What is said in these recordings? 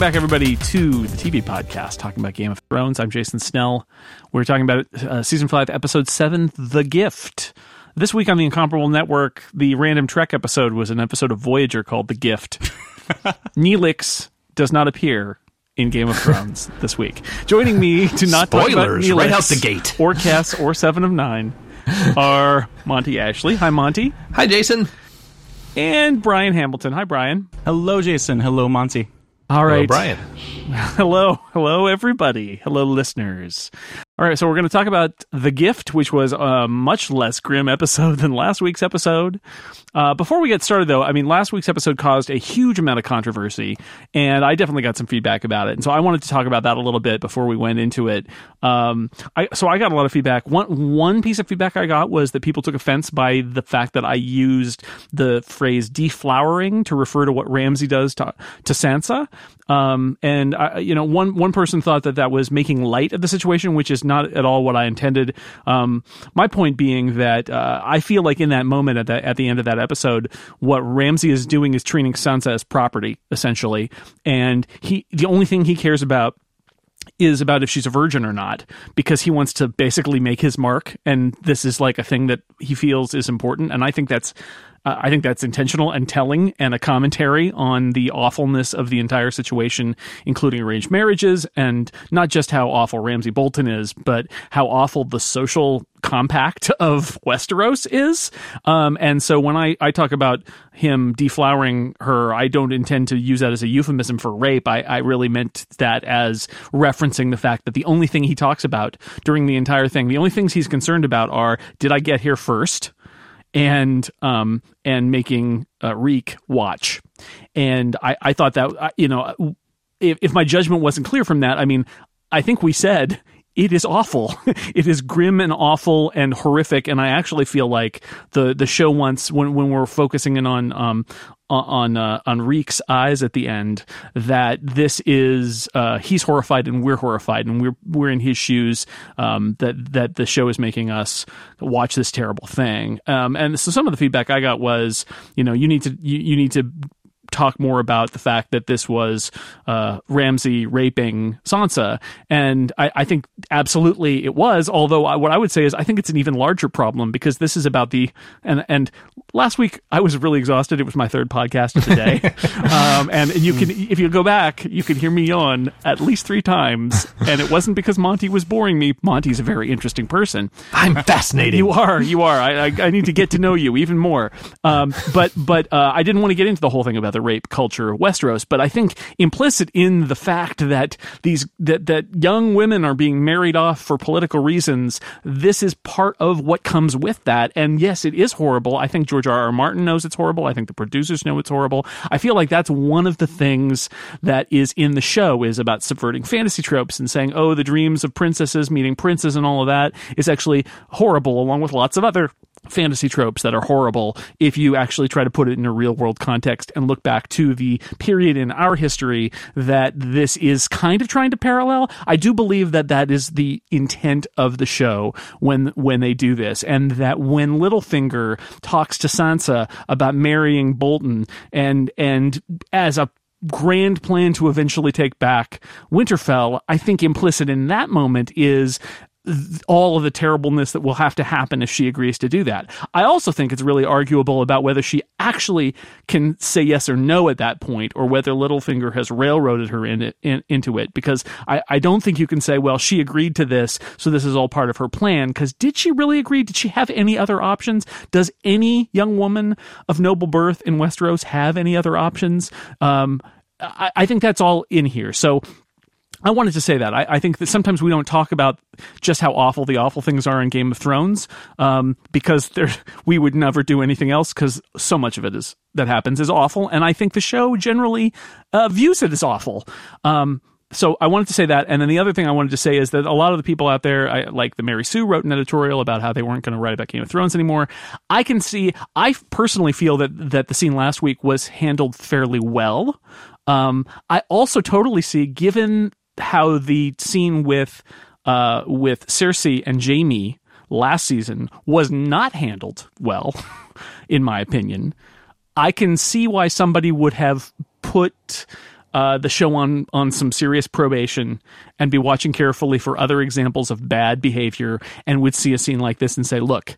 Welcome back, everybody, to the TV podcast talking about Game of Thrones. I'm Jason Snell. We're talking about uh, season five, episode seven, The Gift. This week on the Incomparable Network, the Random Trek episode was an episode of Voyager called The Gift. Neelix does not appear in Game of Thrones this week. Joining me to not talk about Spoilers, Neelix right out the gate. or Kes or Seven of Nine are Monty Ashley. Hi, Monty. Hi, Jason. And Brian Hamilton. Hi, Brian. Hello, Jason. Hello, Monty. All right. Hello, Brian. Hello, hello, everybody. Hello, listeners. All right, so we're going to talk about The Gift, which was a much less grim episode than last week's episode. Uh, before we get started, though, I mean, last week's episode caused a huge amount of controversy, and I definitely got some feedback about it. And so I wanted to talk about that a little bit before we went into it. Um, I, so I got a lot of feedback. One one piece of feedback I got was that people took offense by the fact that I used the phrase deflowering to refer to what Ramsay does to to Sansa. Um, and I, you know, one one person thought that that was making light of the situation, which is not at all what I intended. Um, my point being that uh, I feel like in that moment at the at the end of that episode, what Ramsay is doing is treating Sansa as property essentially, and he the only thing he cares about is about if she's a virgin or not because he wants to basically make his mark. And this is like a thing that he feels is important. And i think that's uh, i think that's intentional and telling and a commentary on the awfulness of the entire situation including arranged marriages and not just how awful ramsay bolton is but how awful the social compact of westeros is. Um, and so when I, I talk about him deflowering her i don't intend to use that as a euphemism for rape. I, I really meant that as referencing the fact that the only thing he talks about during the entire thing the only things he's concerned about are did i get here first and um and making uh, Reek watch, and I I thought that uh, you know if if my judgment wasn't clear from that, I mean I think we said it is awful. it is grim and awful and horrific. And I actually feel like the the show wants when when we're focusing in on um on uh, on Reek's eyes at the end that this is uh, he's horrified and we're horrified and we're we're in his shoes um, that that the show is making us watch this terrible thing um, and so some of the feedback I got was you know you need to you, you need to talk more about the fact that this was uh, Ramsay raping Sansa, and I, I, think absolutely it was. Although I, what I would say is I think it's an even larger problem because this is about the and and last week I was really exhausted. It was my third podcast of the day, um, and you can if you go back, you can hear me yawn at least three times, and it wasn't because Monty was boring me. Monty's a very interesting person. I'm fascinating. You are, you are. I, I, I need to get to know you even more. Um, but but uh, I didn't want to get into the whole thing about the rape culture of Westeros. But I think implicit in the fact that these that that young women are being married off for political reasons, this is part of what comes with that. And yes, it is horrible. I think George R. R. Martin knows it's horrible. I think the producers know it's horrible. I feel like that's one of the things that is in the show is about subverting fantasy tropes and saying, oh, the dreams of princesses meeting princes and all of that is actually horrible, along with lots of other fantasy tropes that are horrible if you actually try to put it in a real world context and look back to the period in our history that this is kind of trying to parallel. I do believe that that is the intent of the show when when they do this and that when littlefinger talks to sansa about marrying bolton and and as a grand plan to eventually take back Winterfell, I think implicit in that moment is all of the terribleness that will have to happen if she agrees to do that. I also think it's really arguable about whether she actually can say yes or no at that point, or whether Littlefinger has railroaded her in it, in, into it. Because I, I don't think you can say, well, she agreed to this, so this is all part of her plan. Because did she really agree? Did she have any other options? Does any young woman of noble birth in Westeros have any other options? Um, I, I think that's all in here. So I wanted to say that. I, I, think that sometimes we don't talk about just how awful the awful things are in Game of Thrones um, because we would never do anything else because so much of it is that happens is awful, and I think the show generally uh, views it as awful. Um, so I wanted to say that, and then the other thing I wanted to say is that a lot of the people out there, I, like the Mary Sue, wrote an editorial about how they weren't going to write about Game of Thrones anymore. I can see. I personally feel that that the scene last week was handled fairly well. Um, I also totally see, given how the scene with uh, with Cersei and Jaime last season was not handled well, in my opinion. I can see why somebody would have put uh, the show on on some serious probation and be watching carefully for other examples of bad behavior and would see a scene like this and say, "Look,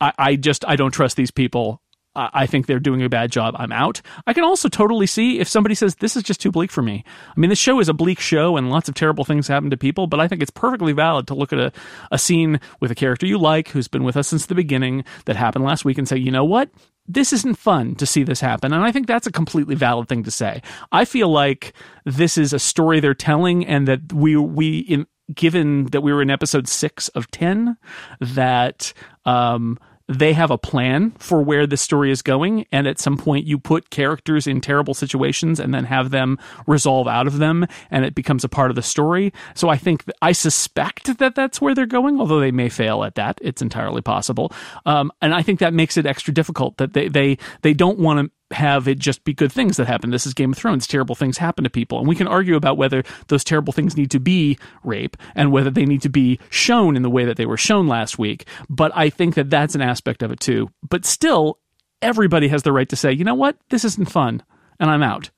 I, I just I don't trust these people. I think they're doing a bad job. I'm out. I can also totally see if somebody says this is just too bleak for me. I mean, this show is a bleak show and lots of terrible things happen to people, but I think it's perfectly valid to look at a, a scene with a character you like who's been with us since the beginning that happened last week and say, you know what? This isn't fun to see this happen. And I think that's a completely valid thing to say. I feel like this is a story they're telling and that we, we, in, given that we were in episode six of 10, that, um, they have a plan for where the story is going and at some point you put characters in terrible situations and then have them resolve out of them and it becomes a part of the story. So i think i suspect that that's where they're going although they may fail at that. It's entirely possible. Um, and i think that makes it extra difficult that they they they don't want to have it just be good things that happen. This is Game of Thrones. Terrible things happen to people. And we can argue about whether those terrible things need to be rape and whether they need to be shown in the way that they were shown last week. But I think that that's an aspect of it too. But still, everybody has the right to say, you know what? This isn't fun and I'm out.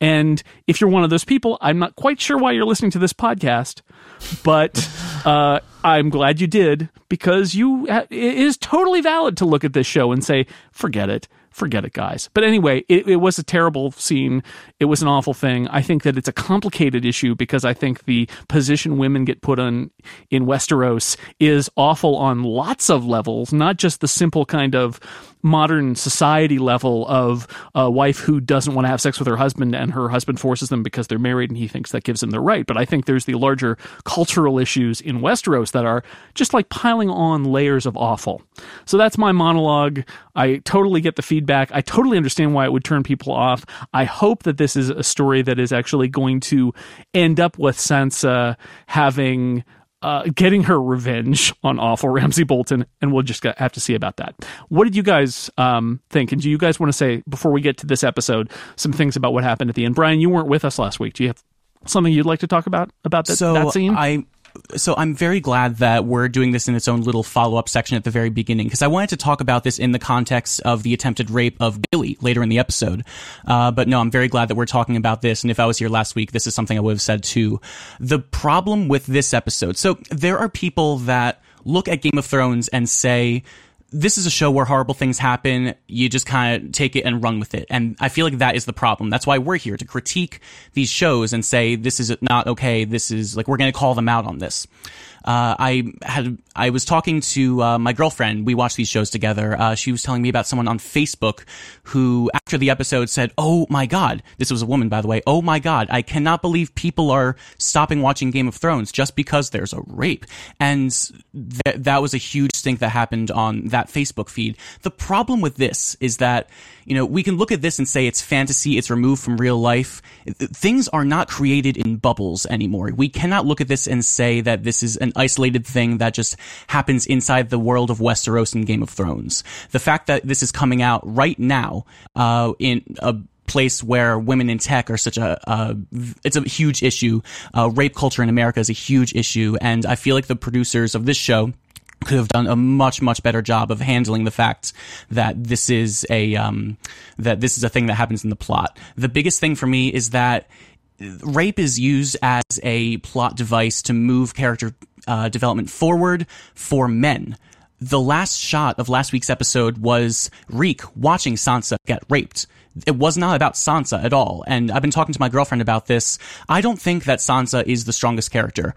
And if you're one of those people, I'm not quite sure why you're listening to this podcast, but uh, I'm glad you did because you it is totally valid to look at this show and say, forget it forget it, guys. But anyway, it, it, was a terrible scene. It was an awful thing. I think that it's a complicated issue because I think the position women get put on in Westeros is awful on lots of levels, not just the simple kind of modern society level of a wife who doesn't want to have sex with her husband and her husband forces them because they're married and he thinks that gives them the right. But I think there's the larger cultural issues in Westeros that are just like piling on layers of awful. So that's my monologue. I totally get the feedback. I totally understand why it would turn people off. I hope that this is a story that is actually going to end up with Sansa uh, having uh, getting her revenge on awful Ramsay Bolton, and we'll just have to see about that. What did you guys um, think? And do you guys want to say before we get to this episode some things about what happened at the end? Brian, you weren't with us last week. Do you have something you'd like to talk about about that, so that scene? I so I'm very glad that we're doing this in its own little follow up section at the very beginning because I wanted to talk about this in the context of the attempted rape of Gilly later in the episode. Uh, but no, I'm very glad that we're talking about this. And if I was here last week, this is something I would have said too. The problem with this episode, so there are people that look at Game of Thrones and say, this is a show where horrible things happen. You just kind of take it and run with it. And I feel like that is the problem. That's why we're here to critique these shows and say, this is not okay. This is like, we're going to call them out on this uh, I had I was talking to uh, my girlfriend. We watched these shows together. Uh, she was telling me about someone on Facebook who, after the episode, said, "Oh my God, this was a woman, by the way. Oh my God, I cannot believe people are stopping watching Game of Thrones just because there's a rape." And th- that was a huge stink that happened on that Facebook feed. The problem with this is that you know we can look at this and say it's fantasy, it's removed from real life. Things are not created in bubbles anymore. We cannot look at this and say that this is an isolated thing that just happens inside the world of Westeros and Game of Thrones. The fact that this is coming out right now, uh, in a place where women in tech are such a, uh, it's a huge issue. Uh, rape culture in America is a huge issue. And I feel like the producers of this show, could have done a much much better job of handling the fact that this is a um, that this is a thing that happens in the plot. The biggest thing for me is that rape is used as a plot device to move character uh, development forward for men. The last shot of last week's episode was Reek watching Sansa get raped. It was not about Sansa at all. And I've been talking to my girlfriend about this. I don't think that Sansa is the strongest character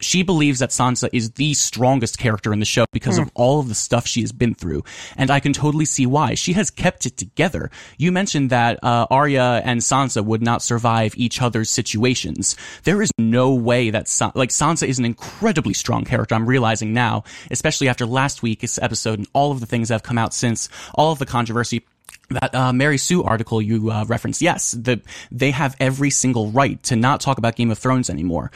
she believes that Sansa is the strongest character in the show because mm. of all of the stuff she has been through. And I can totally see why. She has kept it together. You mentioned that uh, Arya and Sansa would not survive each other's situations. There is no way that, Sa- like, Sansa is an incredibly strong character, I'm realizing now, especially after last week's episode and all of the things that have come out since, all of the controversy that uh, Mary Sue article you uh, referenced, yes, the, they have every single right to not talk about Game of Thrones anymore.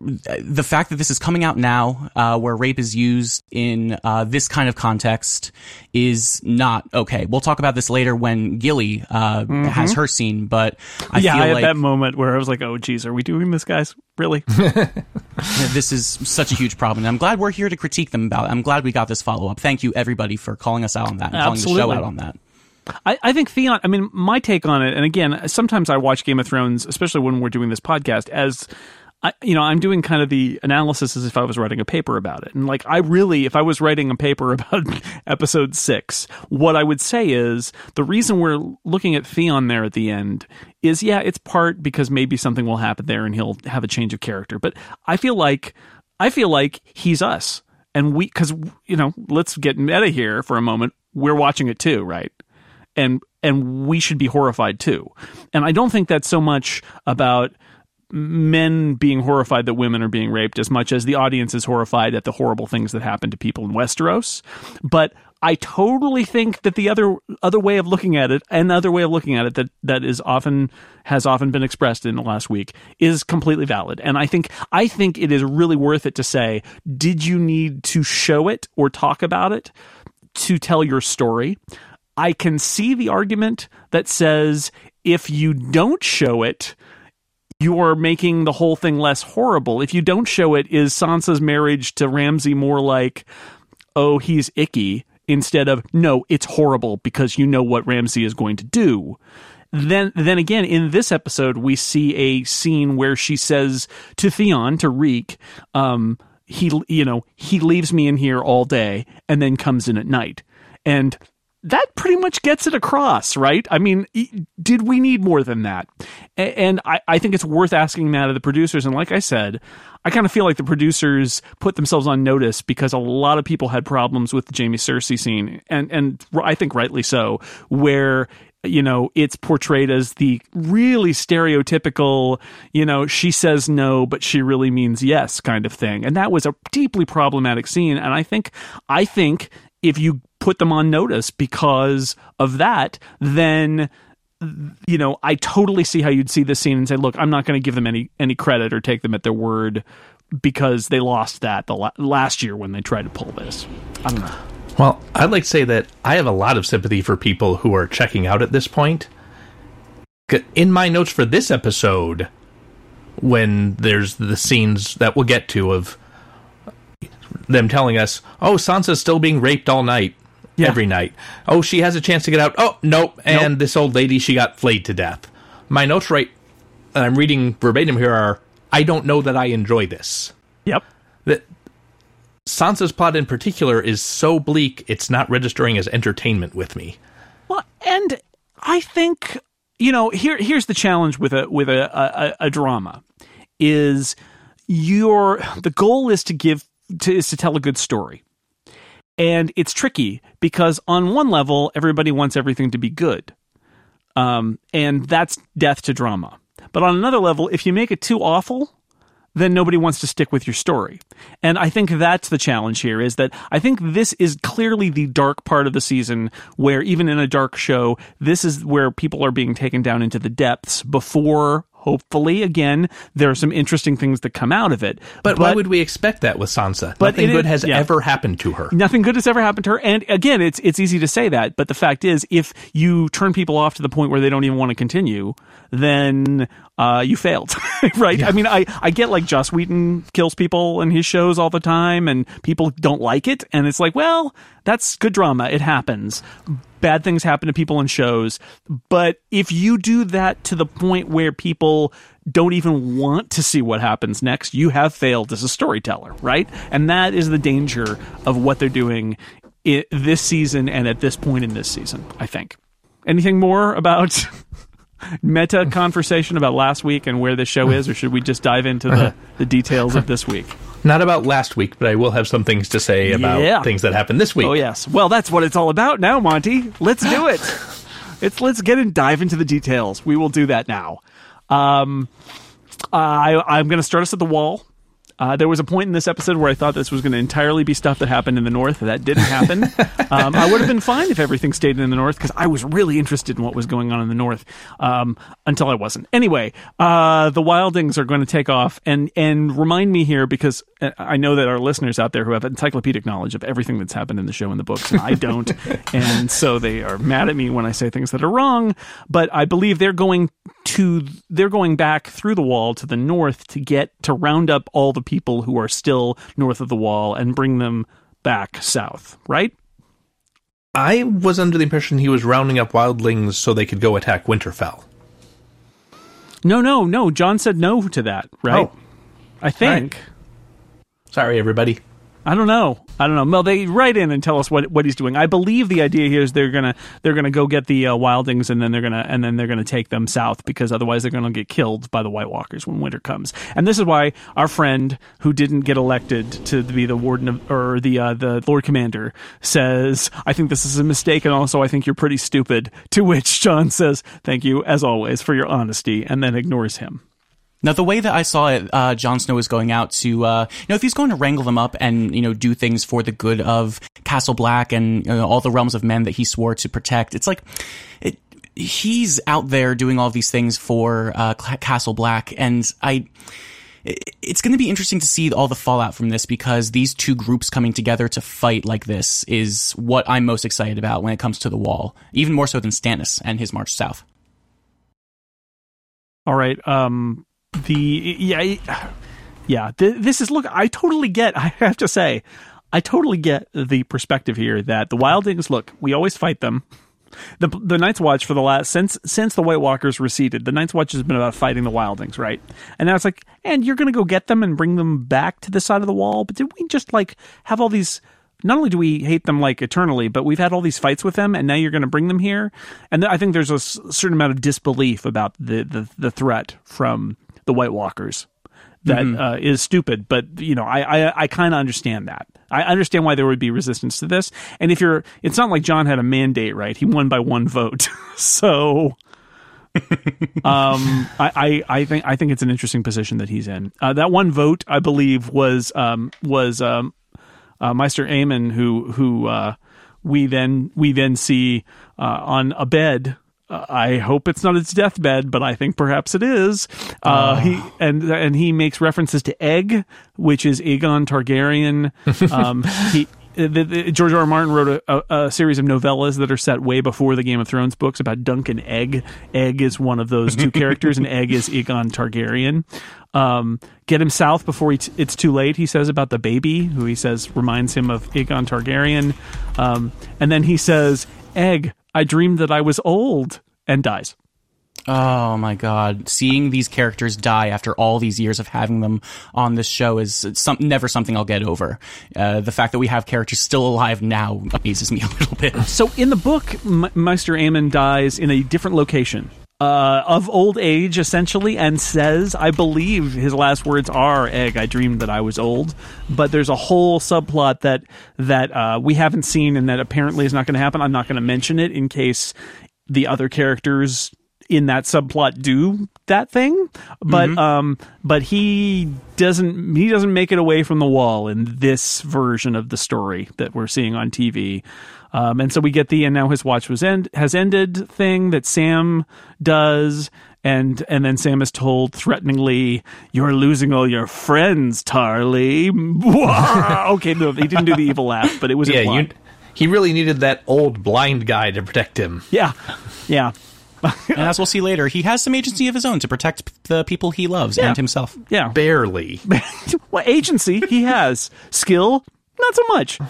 The fact that this is coming out now, uh, where rape is used in uh, this kind of context, is not okay. We'll talk about this later when Gilly uh, mm-hmm. has her scene, but I yeah, feel I had like that moment where I was like, "Oh, geez, are we doing this, guys? Really?" this is such a huge problem. And I'm glad we're here to critique them about it. I'm glad we got this follow up. Thank you, everybody, for calling us out on that and Absolutely. calling the show out on that. I, I think Theon. I mean, my take on it, and again, sometimes I watch Game of Thrones, especially when we're doing this podcast, as I, you know, I'm doing kind of the analysis as if I was writing a paper about it. And like, I really, if I was writing a paper about episode six, what I would say is the reason we're looking at Theon there at the end is, yeah, it's part because maybe something will happen there and he'll have a change of character. But I feel like, I feel like he's us. And we, cause, you know, let's get meta here for a moment. We're watching it too, right? And, and we should be horrified too. And I don't think that's so much about, men being horrified that women are being raped as much as the audience is horrified at the horrible things that happen to people in Westeros. But I totally think that the other other way of looking at it, another way of looking at it that that is often has often been expressed in the last week is completely valid. And I think I think it is really worth it to say, did you need to show it or talk about it to tell your story? I can see the argument that says if you don't show it, you're making the whole thing less horrible. If you don't show it, is Sansa's marriage to Ramsay more like, oh, he's icky, instead of, no, it's horrible because you know what Ramsay is going to do. Then, then again, in this episode, we see a scene where she says to Theon, to Reek, um, he, you know, he leaves me in here all day and then comes in at night. And that pretty much gets it across, right? I mean, did we need more than that? And I, I think it's worth asking that of the producers. And like I said, I kind of feel like the producers put themselves on notice because a lot of people had problems with the Jaime Cersei scene, and and I think rightly so, where you know it's portrayed as the really stereotypical you know she says no but she really means yes kind of thing and that was a deeply problematic scene and i think i think if you put them on notice because of that, then you know, I totally see how you'd see this scene and say, "Look, I'm not going to give them any any credit or take them at their word because they lost that the la- last year when they tried to pull this." I don't know. Well, I'd like to say that I have a lot of sympathy for people who are checking out at this point. In my notes for this episode, when there's the scenes that we'll get to of them telling us, "Oh, Sansa's still being raped all night." Yeah. Every night. Oh, she has a chance to get out. Oh, nope. And nope. this old lady, she got flayed to death. My notes right, and I'm reading verbatim here are, I don't know that I enjoy this. Yep. That Sansa's plot in particular is so bleak, it's not registering as entertainment with me. Well, and I think you know here here's the challenge with a with a, a, a drama is your the goal is to give to, is to tell a good story. And it's tricky because on one level, everybody wants everything to be good. Um, and that's death to drama. But on another level, if you make it too awful, then nobody wants to stick with your story. And I think that's the challenge here is that I think this is clearly the dark part of the season where even in a dark show, this is where people are being taken down into the depths before hopefully, again, there are some interesting things that come out of it. But, but why would we expect that with Sansa? But Nothing good has yeah. ever happened to her. Nothing good has ever happened to her. And again, it's it's easy to say that, but the fact is, if you turn people off to the point where they don't even want to continue, then uh, you failed, right? Yeah. I mean, I, I get like Joss Whedon kills people in his shows all the time and people don't like it. And it's like, well, that's good drama. It happens. Bad things happen to people in shows. But if you do that to the point where people don't even want to see what happens next, you have failed as a storyteller, right? And that is the danger of what they're doing this season and at this point in this season, I think. Anything more about meta conversation about last week and where this show is, or should we just dive into the, the details of this week? Not about last week, but I will have some things to say about yeah. things that happened this week. Oh yes. Well, that's what it's all about now, Monty. Let's do it. it's let's get and dive into the details. We will do that now. Um, I I'm going to start us at the wall. Uh, there was a point in this episode where I thought this was going to entirely be stuff that happened in the North. That didn't happen. um, I would have been fine if everything stayed in the North because I was really interested in what was going on in the North um, until I wasn't. Anyway, uh, the Wildlings are going to take off and and remind me here because Uh, I know that our listeners out there who have encyclopedic knowledge of everything that's happened in the show and the books, and I don't, and so they are mad at me when I say things that are wrong. But I believe they're going to they're going back through the wall to the north to get to round up all the people who are still north of the wall and bring them back south, right? I was under the impression he was rounding up wildlings so they could go attack Winterfell. No, no, no. Jon said no to that, right? Oh. I think. Sorry, everybody. I don't know. I don't know. Mel, they write in and tell us what what he's doing. I believe the idea here is they're gonna they're gonna go get the uh, wildlings and then they're gonna and then they're gonna take them south because otherwise they're gonna get killed by the White Walkers when winter comes. And this is why our friend who didn't get elected to be the warden of, or the uh, the Lord Commander says, "I think this is a mistake, and also I think you're pretty stupid." To which Jon says, "Thank you as always for your honesty," and then ignores him. Now, the way that I saw it, uh, Jon Snow is going out to, uh, you know, if he's going to wrangle them up and, you know, do things for the good of Castle Black and you know, all the realms of men that he swore to protect, it's like, it, he's out there doing all these things for, uh, Castle Black. And I, it's going to be interesting to see all the fallout from this because these two groups coming together to fight like this is what I'm most excited about when it comes to the wall, even more so than Stannis and his march south. All right. Um, the yeah yeah this is look i totally get i have to say i totally get the perspective here that the wildlings look we always fight them the the Night's Watch for the last since since the White Walkers receded, the Night's Watch has been about fighting the Wildlings, right? And now it's like, and you're going to go get them and bring them back to the side of the wall. But did we just like have all these? Not only do we hate them like eternally, but we've had all these fights with them, and now you're going to bring them here. And I think there's a certain amount of disbelief about the the, the threat from the White Walkers. That mm-hmm. uh, is stupid, but you know, I I, I kind of understand that. I understand why there would be resistance to this. And if you're, it's not like Jon had a mandate, right? He won by one vote, so um, I, I, I, think I think it's an interesting position that he's in. Uh, that one vote, I believe, was um, was um, uh, Maester Aemon, who who uh, we then we then see uh, on a bed I hope it's not its deathbed, but I think perhaps it is. Uh, oh. He and and he makes references to egg, which is Aegon Targaryen. Um, he. The, the, George R. R. Martin wrote a, a, a, series of novellas that are set way before the Game of Thrones books about Dunk and Egg. Egg is one of those two characters, and Egg is Aegon Targaryen. Um, get him south before t- it's too late. He says about the baby, who he says reminds him of Aegon Targaryen. Um, and then he says, "Egg, I dreamed that I was old and dies. Oh my god! Seeing these characters die after all these years of having them on this show is some, never something I'll get over. Uh, the fact that we have characters still alive now amazes me a little bit. So in the book, M- Maester Aemon dies in a different location. Uh, of old age, essentially, and says, I believe his last words are, "Egg, I dreamed that I was old." But there's a whole subplot that that uh, we haven't seen, and that apparently is not going to happen. I'm not going to mention it in case the other characters in that subplot do that thing but mm-hmm. um but he doesn't he doesn't make it away from the wall in this version of the story that we're seeing on TV um and so we get the and now his watch was end has ended thing that Sam does and and then Sam is told threateningly, "You're losing all your friends, Tarly." okay, no, he didn't do the evil laugh, but it was yeah. You, he really needed that old blind guy to protect him. Yeah, yeah. and as we'll see later, he has some agency of his own to protect the people he loves yeah. and himself. Yeah, barely. well, agency he has skill, not so much.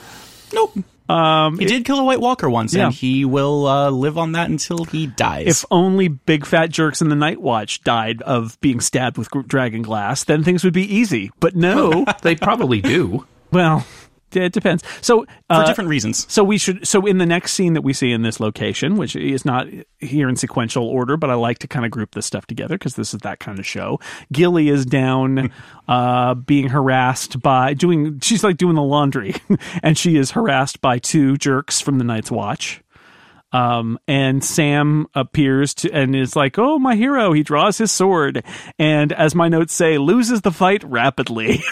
Nope. Um, he it, did kill a White Walker once, yeah. and he will uh, live on that until he dies. If only big fat jerks in the Night Watch died of being stabbed with dragon glass, then things would be easy. But no, they probably do. Well, it depends. So uh, for different reasons. So we should. So in the next scene that we see in this location, which is not here in sequential order, but I like to kind of group this stuff together because this is that kind of show. Gilly is down, uh, being harassed by doing. She's like doing the laundry, and she is harassed by two jerks from the Night's Watch. Um, and Sam appears to and is like, "Oh, my hero!" He draws his sword, and as my notes say, loses the fight rapidly.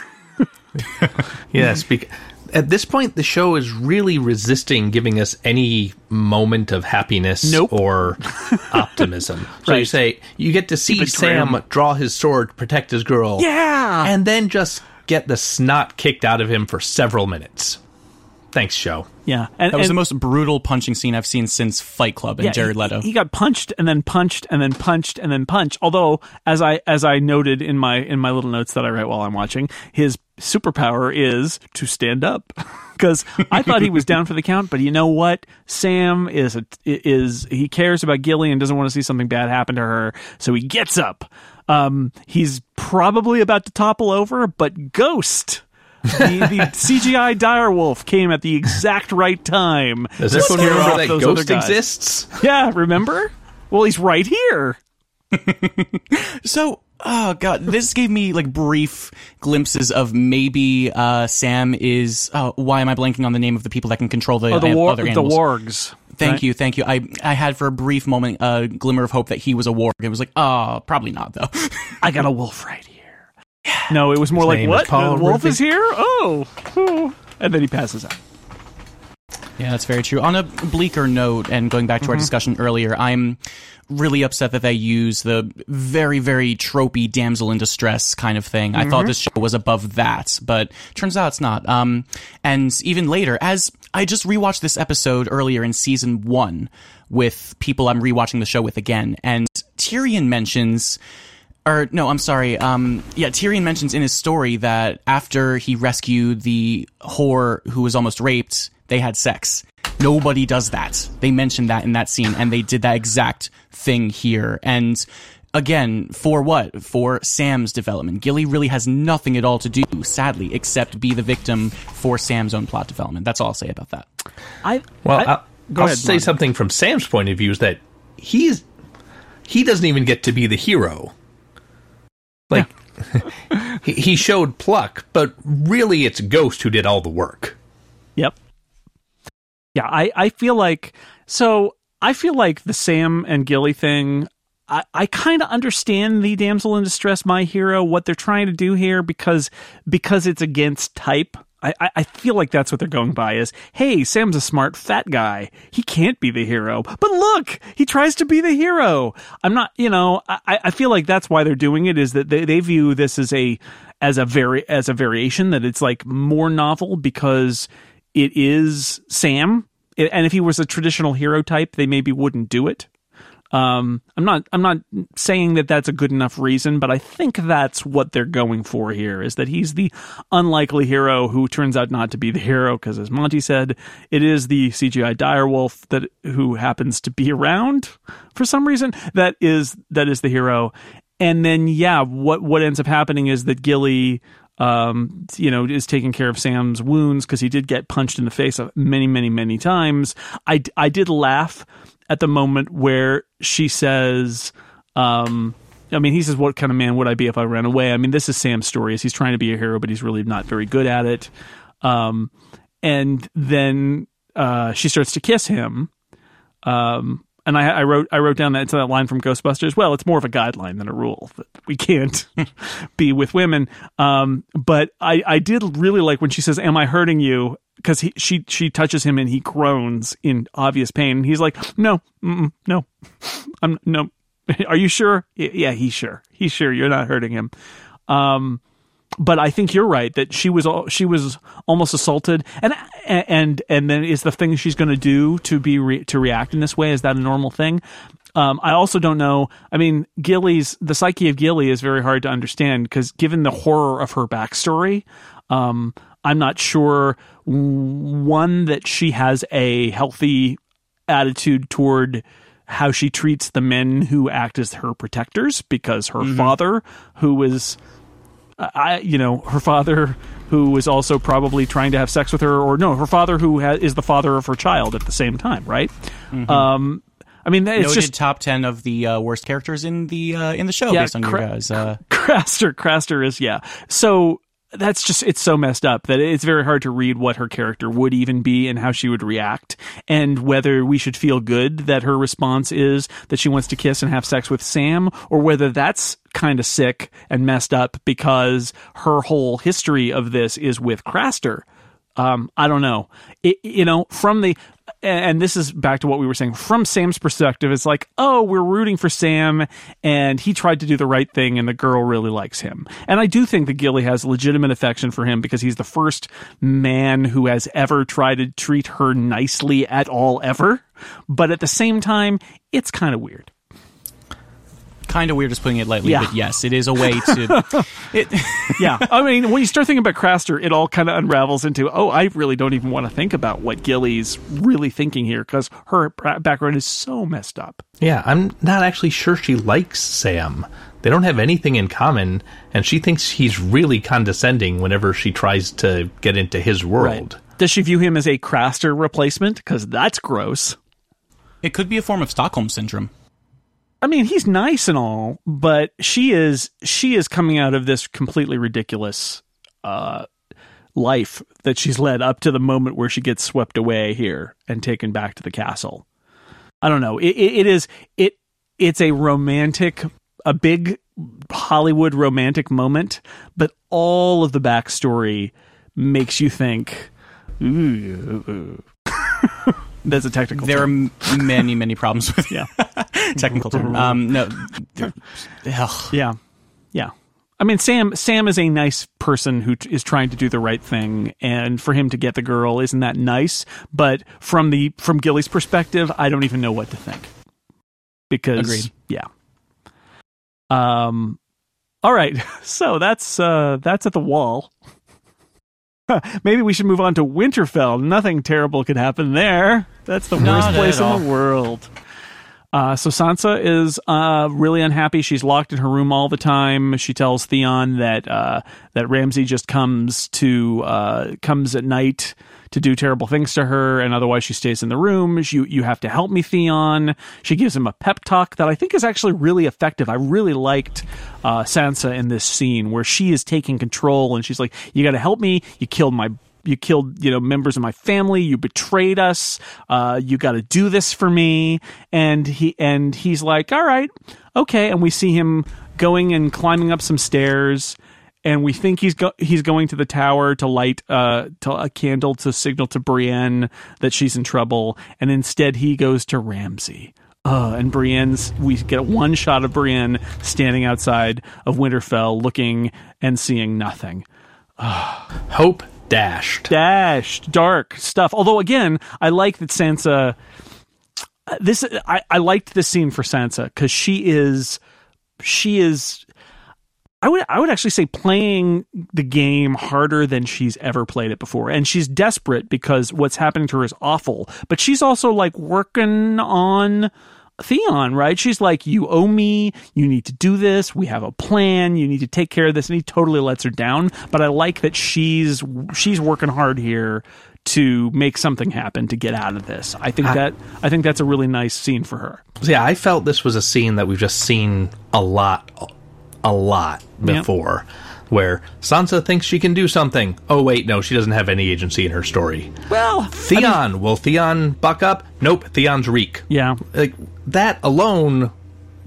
yes, because at this point, the show is really resisting giving us any moment of happiness nope. or optimism. So right. you say you get to see Sam draw his sword, protect his girl, yeah, and then just get the snot kicked out of him for several minutes. Thanks, show. Yeah, and, that was and, the most brutal punching scene I've seen since Fight Club and yeah, Jared Leto. He, he, got punched and then punched and then punched and then punched. Although, as I as I noted in my in my little notes that I write while I'm watching, his superpower is to stand up. because I thought he was down for the count, but you know what? Sam is a, is he cares about Gilly and doesn't want to see something bad happen to her, so he gets up. Um, he's probably about to topple over, but Ghost. the, the CGI direwolf came at the exact right time. Does to everyone scare remember that Ghost exists? Yeah, remember? Well, he's right here. So, oh god, this gave me like brief glimpses of maybe uh, Sam is. Oh, why am I blanking on the name of the people that can control the, Oh, the war, other the wargs. Thank right? you, thank you. I I had for a brief moment a glimmer of hope that he was a warg. It was like, oh, probably not though. I got a wolf right here. No, it was more like what? The wolf Rigby. is here? Oh. oh. and then he passes out. Yeah, that's very true. On a bleaker note, and going back to our discussion earlier, I'm really upset that they use the very, very tropey damsel in distress kind of thing. I thought this show was above that, but turns out it's not. Um, and even later, as I just rewatched this episode earlier in season one with people I'm rewatching the show with again, and Tyrion mentions or no, I'm sorry. Um, yeah, Tyrion mentions in his story that after he rescued the whore who was almost raped, they had sex. Nobody does that. They mentioned that in that scene, and they did that exact thing here. And again, for what? For Sam's development. Gilly really has nothing at all to do, sadly, except be the victim for Sam's own plot development. That's all I'll say about that. I Well, I, I, go will ahead, say Lonnie. something from Sam's point of view is that he's he doesn't even get to be the hero. Like he, he showed pluck, but really it's Ghost who did all the work. Yep. Yeah, I, I feel like so I feel like the Sam and Gilly thing. I, I kind of understand the damsel in distress, my hero, what they're trying to do here because because it's against type. I, I- feel like that's what they're going by is hey sam's a smart fat guy he can't be the hero but look he tries to be the hero i'm not you know i, I feel like that's why they're doing it is that they, they view this as a as a very as a variation that it's like more novel because it is sam I- and if he was a traditional hero type they maybe wouldn't do it um, I'm not. I'm not saying that that's a good enough reason, but I think that's what they're going for here. Is that he's the unlikely hero who turns out not to be the hero because, as Monty said, it is the CGI direwolf that who happens to be around for some reason. That is that is the hero, and then yeah, what what ends up happening is that Gilly um, you know, is taking care of Sam's wounds because he did get punched in the face many, many, many times. I, I did laugh at the moment where she says, um, I mean, he says, "What kind of man would I be if I ran away?" I mean, this is Sam's story. Is he's trying to be a hero, but he's really not very good at it. Um, and then uh, she starts to kiss him. Um, and I, I wrote I wrote down that that line from Ghostbusters. Well, it's more of a guideline than a rule that we can't be with women. Um, but I, I did really like when she says, "Am I hurting you?" Because she she touches him and he groans in obvious pain. And he's like, "No, no, I'm no. Are you sure? Yeah, he's sure. He's sure you're not hurting him." Um, but I think you're right that she was she was almost assaulted, and and and then is the thing she's going to do to be re- to react in this way is that a normal thing? Um, I also don't know. I mean, Gilly's the psyche of Gilly is very hard to understand because given the horror of her backstory, um, I'm not sure one that she has a healthy attitude toward how she treats the men who act as her protectors because her father who was I, you know, her father, who was also probably trying to have sex with her, or no, her father, who ha- is the father of her child at the same time, right? Um, I mean, it's Noted just top ten of the uh, worst characters in the uh, in the show Yeah, based on cra- your guys. Uh, Craster. Craster is yeah. So that's just it's so messed up that it's very hard to read what her character would even be and how she would react and whether we should feel good that her response is that she wants to kiss and have sex with Sam or whether that's kind of sick and messed up because her whole history of this is with Craster. Um, I don't know. It, you know, from the and this is back to what we were saying from Sam's perspective. It's like, oh, we're rooting for Sam, and he tried to do the right thing, and the girl really likes him. And I do think that Gilly has legitimate affection for him because he's the first man who has ever tried to treat her nicely at all, ever. But at the same time, it's kind of weird. Kind of weird is putting it lightly, Yeah. but yes, it is a way to. It, yeah, I mean, when you start thinking about Craster, it all kind of unravels into, oh, I really don't even want to think about what Gilly's really thinking here because her background is so messed up. Yeah, I'm not actually sure she likes Sam. They don't have anything in common, and she thinks he's really condescending whenever she tries to get into his world. Does she view him as a Craster replacement? Because that's gross. it could be a form of Stockholm syndrome. I mean, he's nice and all, but she is she is coming out of this completely ridiculous uh, life that she's led up to the moment where she gets swept away here and taken back to the castle. I don't know. It, it, it is it it's a romantic, a big Hollywood romantic moment, but all of the backstory makes you think. Ooh, that's a technical. There are term. m- many, many problems with yeah. technical term. Um, no. Yeah, yeah. I mean, Sam. Sam is a nice person who t- is trying to do the right thing, and for him to get the girl, isn't that nice? But from the from Gilly's perspective, I don't even know what to think. Because, Agreed. yeah. Um. All right, so that's uh that's at the wall. Maybe we should move on to Winterfell. Nothing terrible could happen there. That's the Not worst place in the world. Uh, so Sansa is uh, really unhappy. She's locked in her room all the time. She tells Theon that uh, that Ramsay just comes to uh, comes at night to do terrible things to her, and otherwise she stays in the room. You you have to help me, Theon. She gives him a pep talk that I think is actually really effective. I really liked uh, Sansa in this scene where she is taking control, and she's like, "You got to help me. You killed my." You killed, you know, members of my family. You betrayed us. Uh, you got to do this for me. And he and he's like, all right, okay. And we see him going and climbing up some stairs and we think he's go- he's going to the tower to light uh to a candle to signal to Brienne that she's in trouble, and instead he goes to Ramsay. Uh, and Brienne's we get one shot of Brienne standing outside of Winterfell, looking and seeing nothing. Hope dashed. Dashed, dark stuff. Although again, I like that Sansa. This I, I liked this scene for Sansa because she is she is I would I would actually say playing the game harder than she's ever played it before. And she's desperate because what's happening to her is awful. But she's also like working on Theon, right? She's like, You owe me, you need to do this, we have a plan, you need to take care of this, and he totally lets her down. But I like that she's she's working hard here to make something happen to get out of this. I think that I think that's a really nice scene for her. Yeah, I felt this was a scene that we've just seen a lot, a lot before, where Sansa thinks she can do something. Oh wait, no, she doesn't have any agency in her story. Well, Theon, will Theon buck up? Nope, Theon's reek. yeah. Like that alone,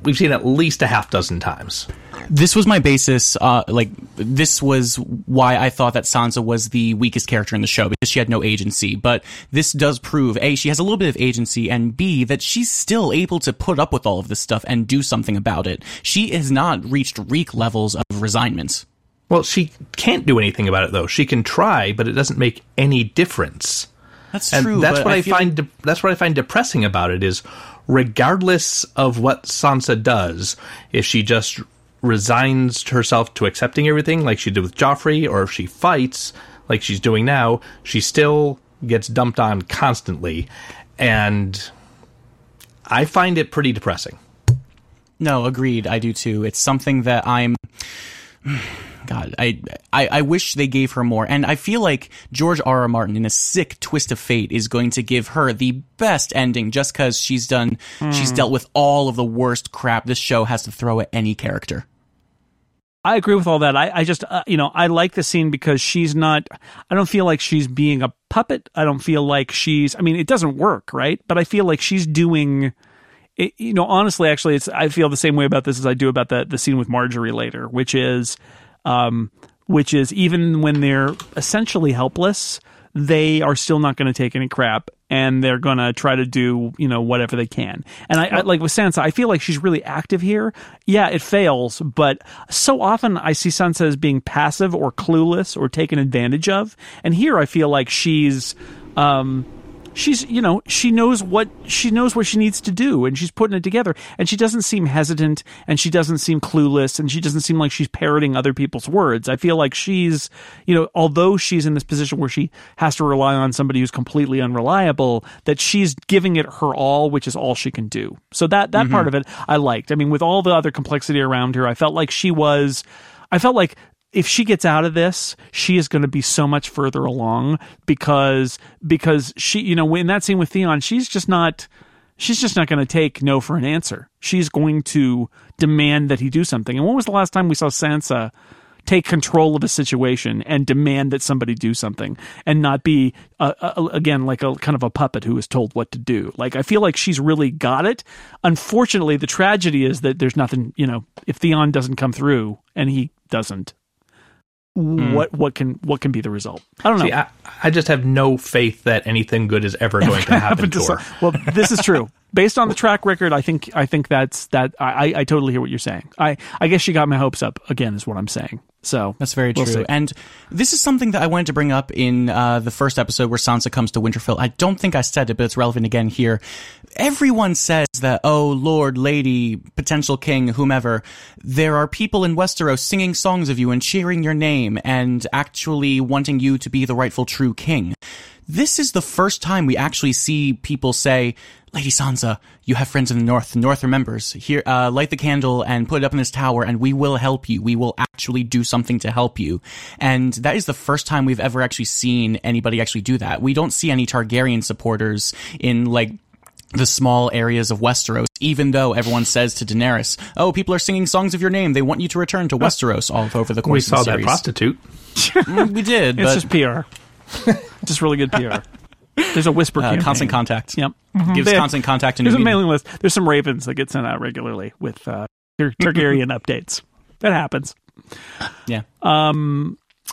we've seen at least a half dozen times. This was my basis. Uh, like this was why I thought that Sansa was the weakest character in the show because she had no agency. But this does prove a she has a little bit of agency, and b that she's still able to put up with all of this stuff and do something about it. She has not reached Reek levels of resignment. Well, she can't do anything about it though. She can try, but it doesn't make any difference. That's and true. that's what I, feel find. de- that's what I find depressing about it is, regardless of what Sansa does, if she just resigns herself to accepting everything, like she did with Joffrey, or if she fights, like she's doing now, she still gets dumped on constantly, and I find it pretty depressing. No, agreed. I do too. It's something that I'm. God, I, I I wish they gave her more, and I feel like George R. R. Martin, in a sick twist of fate, is going to give her the best ending just because she's done, she's dealt with all of the worst crap this show has to throw at any character. I agree with all that. I, I just, uh, you know, I like the scene because she's not, I don't feel like she's being a puppet. I don't feel like she's, I mean, it doesn't work, right? But I feel like she's doing, it, you know, honestly, actually, it's, I feel the same way about this as I do about the, the scene with Margaery later, which is, um, which is even when they're essentially helpless, they are still not going to take any crap and they're going to try to do, you know, whatever they can. And I, I like with Sansa, I feel like she's really active here. Yeah, it fails, but so often I see Sansa as being passive or clueless or taken advantage of. And here I feel like she's, um, she's you know she knows what she knows what she needs to do and she's putting it together. And she doesn't seem hesitant and she doesn't seem clueless and she doesn't seem like she's parroting other people's words. I feel like she's you know although she's in this position where she has to rely on somebody who's completely unreliable that she's giving it her all which is all she can do. So that that part mm-hmm. of it i liked. I mean with all the other complexity around her i felt like she was I felt like if she gets out of this, she is going to be so much further along because because she you know in that scene with Theon, she's just not she's just not going to take no for an answer. She's going to demand that he do something. And when was the last time we saw Sansa take control of a situation and demand that somebody do something and not be again like a kind of a puppet who is told what to do. Like I feel like she's really got it. Unfortunately, the tragedy is that there's nothing, you know, if Theon doesn't come through and he doesn't Hmm. what what can what can be the result? I don't know. See, I, I just have no faith that anything good is ever going to happen to her. some- well, this is true. Based on the track record, I think I think that's that. I, I totally hear what you're saying. I I guess she got my hopes up again, is what I'm saying. So That's very we'll true. see. And this is something that I wanted to bring up in uh, the first episode where Sansa comes to Winterfell. I don't think I said it, but it's relevant again here. Everyone says that, oh, Lord, Lady, potential king, whomever, there are people in Westeros singing songs of you and cheering your name and actually wanting you to be the rightful true king. This is the first time we actually see people say, Lady Sansa, you have friends in the North. The North remembers. Here, uh, light the candle and put it up in this tower, and we will help you. We will actually do something to help you. And that is the first time we've ever actually seen anybody actually do that. We don't see any Targaryen supporters in like the small areas of Westeros, even though everyone says to Daenerys, "Oh, people are singing songs of your name. They want you to return to Westeros." All over the course We of saw the that prostitute. Mm, we did, it's but just PR, just really good PR. There's a whisper. uh, campaign. constant contact. Yep. Gives They- constant contact There's a mailing list. There's some ravens that get sent out regularly with uh, Targaryen updates. That happens. Yeah.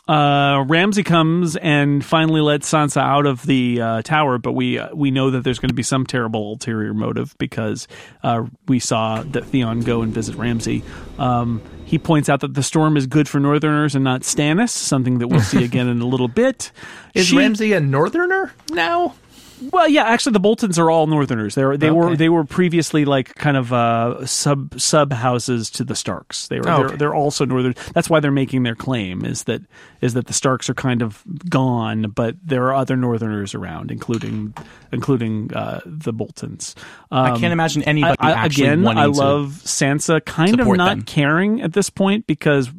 Uh, Ramsay comes and finally lets Sansa out of the uh, tower, but we uh, we know that there's going to be some terrible ulterior motive because uh, we saw that Theon go and visit Ramsay. Um, he points out that the storm is good for Northerners and not Stannis, something that we'll see again in a little bit. Is She- Ramsay a northerner now? Well, yeah, actually, the Boltons are all Northerners. They were they were they were previously like kind of uh, sub sub houses to the Starks. They were Oh, they're, they're also Northern. That's why they're making their claim is that is that the Starks are kind of gone, but there are other Northerners around, including including uh, the Boltons. Um, I can't imagine anybody I, again, I love Sansa kind of not them. caring at this point because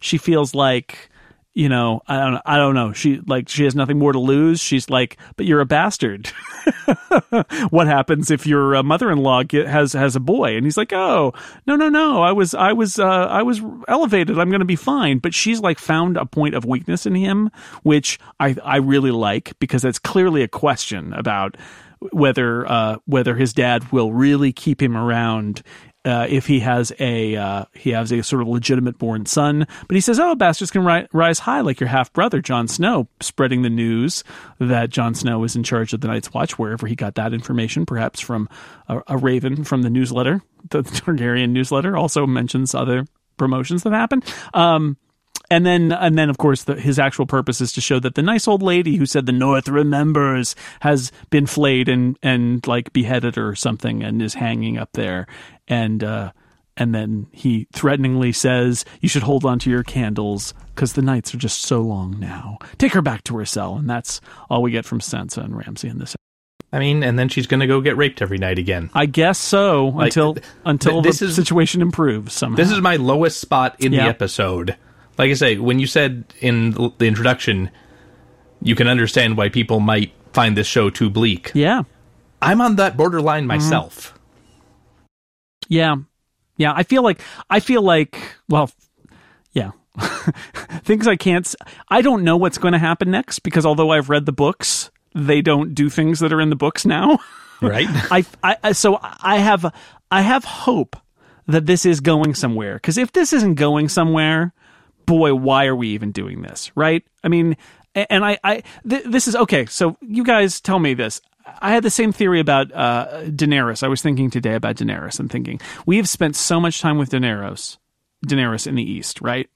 she feels like you know I don't I don't know she like she has nothing more to lose. She's like, but you're a bastard. what happens if your uh, mother-in-law get, has has a boy? And he's like, oh no no no, I was I was uh, I was elevated. I'm going to be fine. But she's like found a point of weakness in him, which I I really like because that's clearly a question about whether uh, whether his dad will really keep him around uh, if he has a uh, he has a sort of legitimate born son. But he says, "Oh, bastards can ri- rise high like your half brother Jon Snow," spreading the news that Jon Snow is in charge of the Night's Watch, wherever he got that information, perhaps from a, a raven from the newsletter. The Targaryen newsletter also mentions other promotions that happen. Um, and then and then of course the, his actual purpose is to show that the nice old lady who said the north remembers has been flayed and and like beheaded or something and is hanging up there and uh and then he threateningly says you should hold on to your candles because the nights are just so long now take her back to her cell and that's all we get from sansa and ramsay in this I mean, and then she's going to go get raped every night again. i guess so Like, until th- until this the is- situation improves somehow This is my lowest spot in Yeah. the episode. Like I say, when you said in the introduction, you can understand why people might find this show too bleak. yeah I'm on that Mm-hmm. borderline myself. Yeah. Yeah, I feel like I feel like well, yeah. Things I can't I don't know what's going to happen next because although I've read the books, they don't do things that are in the books now. Right? I, I I- so I have I have hope that this is going somewhere because if this isn't going somewhere, boy, why are we even doing this? Right? I mean, and I I th- this is okay. So you guys tell me this. I had the same theory about uh, Daenerys. I was thinking today about Daenerys and thinking we have spent so much time with Daenerys, Daenerys in the East, right?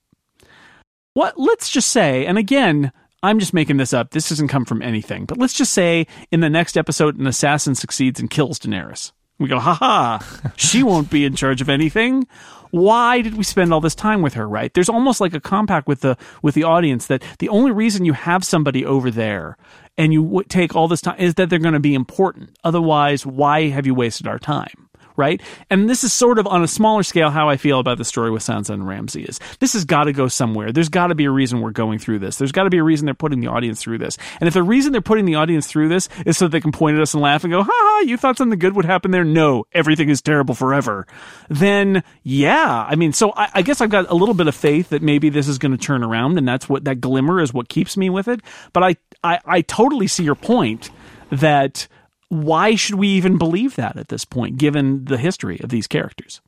What? Let's just say, and again, I'm just making this up. This doesn't come from anything. But let's just say in the next episode, an assassin succeeds and kills Daenerys. We go, ha ha, she won't be in charge of anything. Why did we spend all this time with her, right? There's almost like a compact with the with the audience that the only reason you have somebody over there and you w- take all this time is that they're going to be important. Otherwise, why have you wasted our time? Right? And this is sort of on a smaller scale how I feel about the story with Sansa and Ramsay is this has got to go somewhere. There's got to be a reason we're going through this. There's got to be a reason they're putting the audience through this. And if the reason they're putting the audience through this is so they can point at us and laugh and go, ha ha, you thought something good would happen there? No, everything is terrible forever. Then, yeah, I mean, so I, I guess I've got a little bit of faith that maybe this is going to turn around and that's what that glimmer is what keeps me with it. But I, I, I totally see your point that why should we even believe that at this point, given the history of these characters?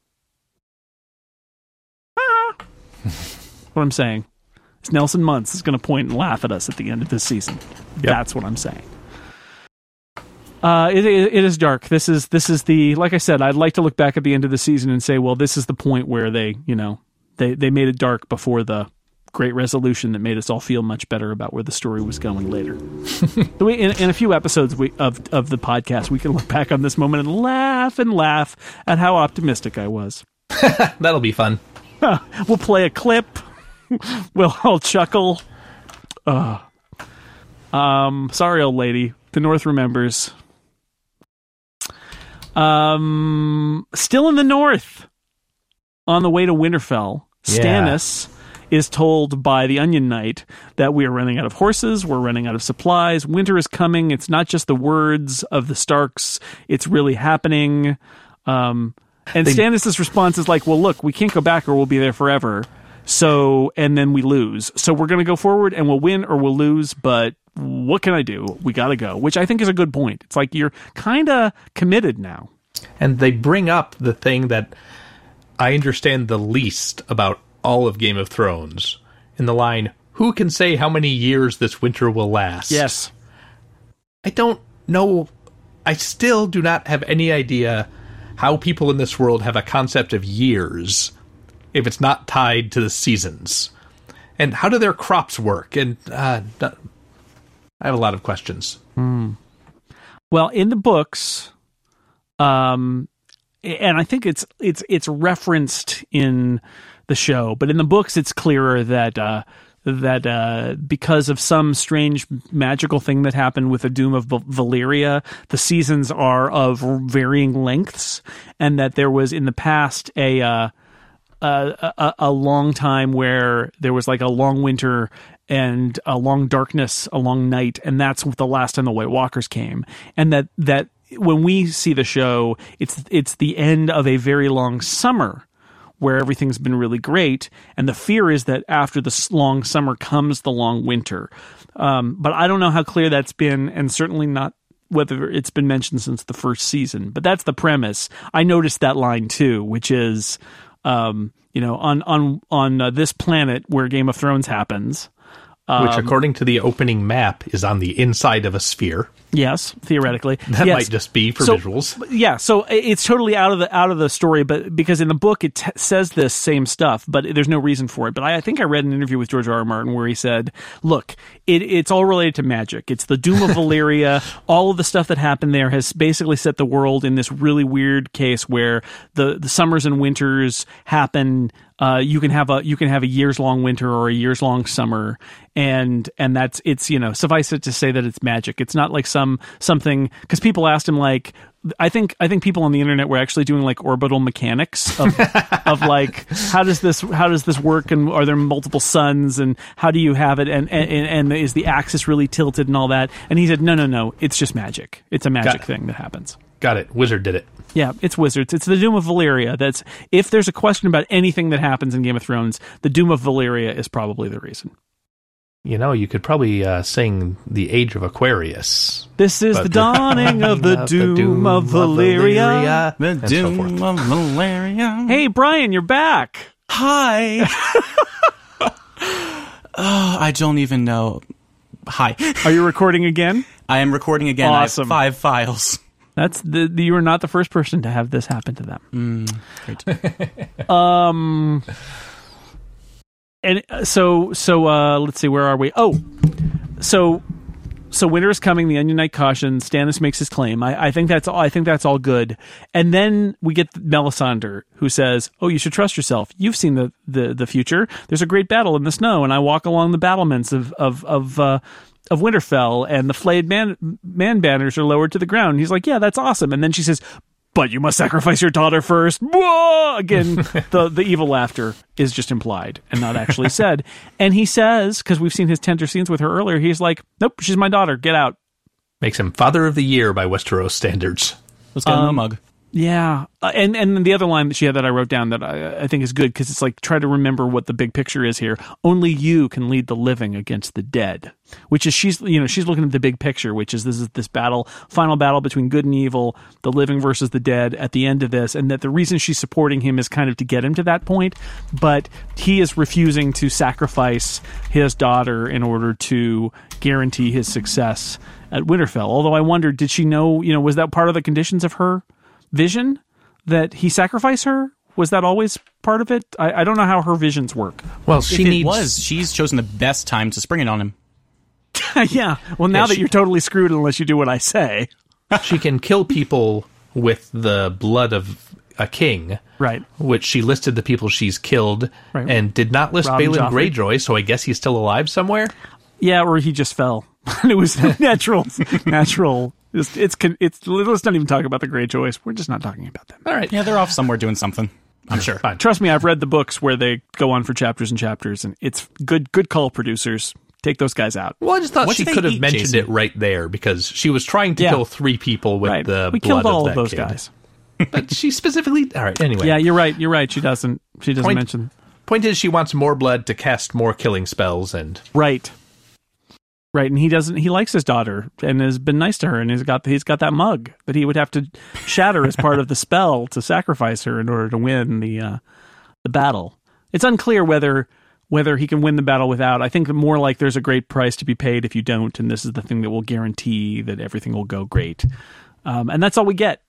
Ah. what I'm saying is Nelson Muntz is going to point and laugh at us at the end of this season. Yep. That's what I'm saying. Uh, it, it, it is dark. This is this is the like I said. I'd like to look back at the end of the season and say, well, this is the point where they, you know, they they made it dark before the great resolution that made us all feel much better about where the story was going later. in, in, a few episodes we, of of the podcast, we can look back on this moment and laugh and laugh at how optimistic I was. That'll be fun. we'll play a clip. we'll all chuckle. Uh, um, sorry, old lady. The North remembers. Um, still in the North, on the way to Winterfell, Stannis. Is told by the Onion Knight that we are running out of horses, we're running out of supplies, winter is coming. It's not just the words of the Starks, it's really happening. Um, and they, Stannis' response is like, well, look, we can't go back or we'll be there forever. So, and then we lose. So we're going to go forward and we'll win or we'll lose, but what can I do? We got to go, which I think is a good point. It's like you're kind of committed now. And they bring up the thing that I understand the least about all of Game of Thrones in the line, Who can say how many years this winter will last? Yes. I don't know. I still do not have any idea how people in this world have a concept of years if it's not tied to the seasons. And how do their crops work? And uh, I have a lot of questions. Mm. Well, in the books, um, and I think it's it's it's referenced in the show. But in the books, it's clearer that uh, that uh, because of some strange magical thing that happened with the doom of Valyria, the seasons are of varying lengths, and that there was in the past a. Uh, a, a long time where there was like a long winter and a long darkness, a long night, and that's the last time the White Walkers came, and that that when we see the show, it's it's the end of a very long summer where everything's been really great, and the fear is that after the long summer comes the long winter. Um, but I don't know how clear that's been, and certainly not whether it's been mentioned since the first season. But that's the premise. I noticed that line too, which is, um, you know, on on on uh, this planet where Game of Thrones happens, um, which according to the opening map is on the inside of a sphere. Yes, theoretically, that yes. might just be for so, visuals. Yeah, so it's totally out of the out of the story, but because in the book it t- says this same stuff, but there's no reason for it. But I, I, think I read an interview with George R. R. Martin where he said, "Look, it, it's all related to magic. It's the doom of Valyria. all of the stuff that happened there has basically set the world in this really weird case where the the summers and winters happen." Uh, you can have a you can have a years long winter or a years long summer, and and that's it's you know suffice it to say that it's magic. It's not like some something because people asked him like I think I think people on the internet were actually doing like orbital mechanics of, of like how does this how does this work and are there multiple suns and how do you have it? And and, and is the axis really tilted and all that? And he said no no no. It's just magic. It's a magic thing that happens. Got it. Wizard did it. Yeah, it's wizards. It's the Doom of Valyria. That's if there's a question about anything that happens in Game of Thrones, the Doom of Valyria is probably the reason. You know, you could probably uh, sing the Age of Aquarius. This is the dawning of the, doom, the doom of Valyria. The doom so of Valyria. Hey, Brian, you're back. Hi. oh, I don't even know. Hi. Are you recording again? I am recording again. Awesome. I have five files. That's the, the, you are not the first person to have this happen to them. Mm, um, and uh, so so uh, let's see, where are we? Oh, so so winter is coming. The Onion Knight cautions. Stannis makes his claim. I, I think that's all. I think that's all good. And then we get Melisandre, who says, "Oh, you should trust yourself. You've seen the the, the future. There's a great battle in the snow, and I walk along the battlements of of of." Uh, of Winterfell and the flayed man man banners are lowered to the ground. And he's like, "Yeah, that's awesome." And then she says, "But you must sacrifice your daughter first. Whoa! Again, the the evil laughter is just implied and not actually said. And he says, because we've seen his tender scenes with her earlier, he's like, "Nope, she's my daughter. Get out." Makes him Father of the Year by Westeros standards. Let's get him Um, a mug. Yeah, uh, and and the other line that she had that I wrote down that I, I think is good because it's like try to remember what the big picture is here. Only you can lead the living against the dead, which is she's you know she's looking at the big picture, which is this is this battle, final battle between good and evil, the living versus the dead at the end of this, and that the reason she's supporting him is kind of to get him to that point, but he is refusing to sacrifice his daughter in order to guarantee his success at Winterfell. Although I wonder, did she know? You know, was that part of the conditions of her? Vision that he sacrifice her? Was that always part of it? I, I don't know how her visions work. Well, she needs. was, she's chosen the best time to spring it on him. yeah. Well, now Yeah, that she- you're totally screwed unless you do what I say. she can kill people with the blood of a king. Right. Which she listed the people she's killed Right. and did not list Robin Balon Joffrey. Greyjoy, so I guess he's still alive somewhere. Yeah, or he just fell. it was natural. natural. It's, it's con- it's let's not even talk about the Greyjoys. We're just not talking about them. All right. Yeah, they're off somewhere doing something. I'm sure. Fine. Trust me, I've read the books where they go on for chapters and chapters, and it's good. Good call, producers. Take those guys out. Well, I just thought What she could have eat, mentioned Jason? it right there because she was trying to Yeah. kill three people with right. the we blood killed all of of those kid. guys. But she specifically. All right. Anyway. Yeah, you're right. You're right. She doesn't. She doesn't Point- mention. Point is, she wants more blood to cast more killing spells, and Right. Right, and he doesn't. He likes his daughter and has been nice to her, and he's got he's got that mug that he would have to shatter as part of the spell to sacrifice her in order to win the uh, the battle. It's unclear whether whether he can win the battle without. I think more like there's a great price to be paid if you don't, and this is the thing that will guarantee that everything will go great. Um, and that's all we get.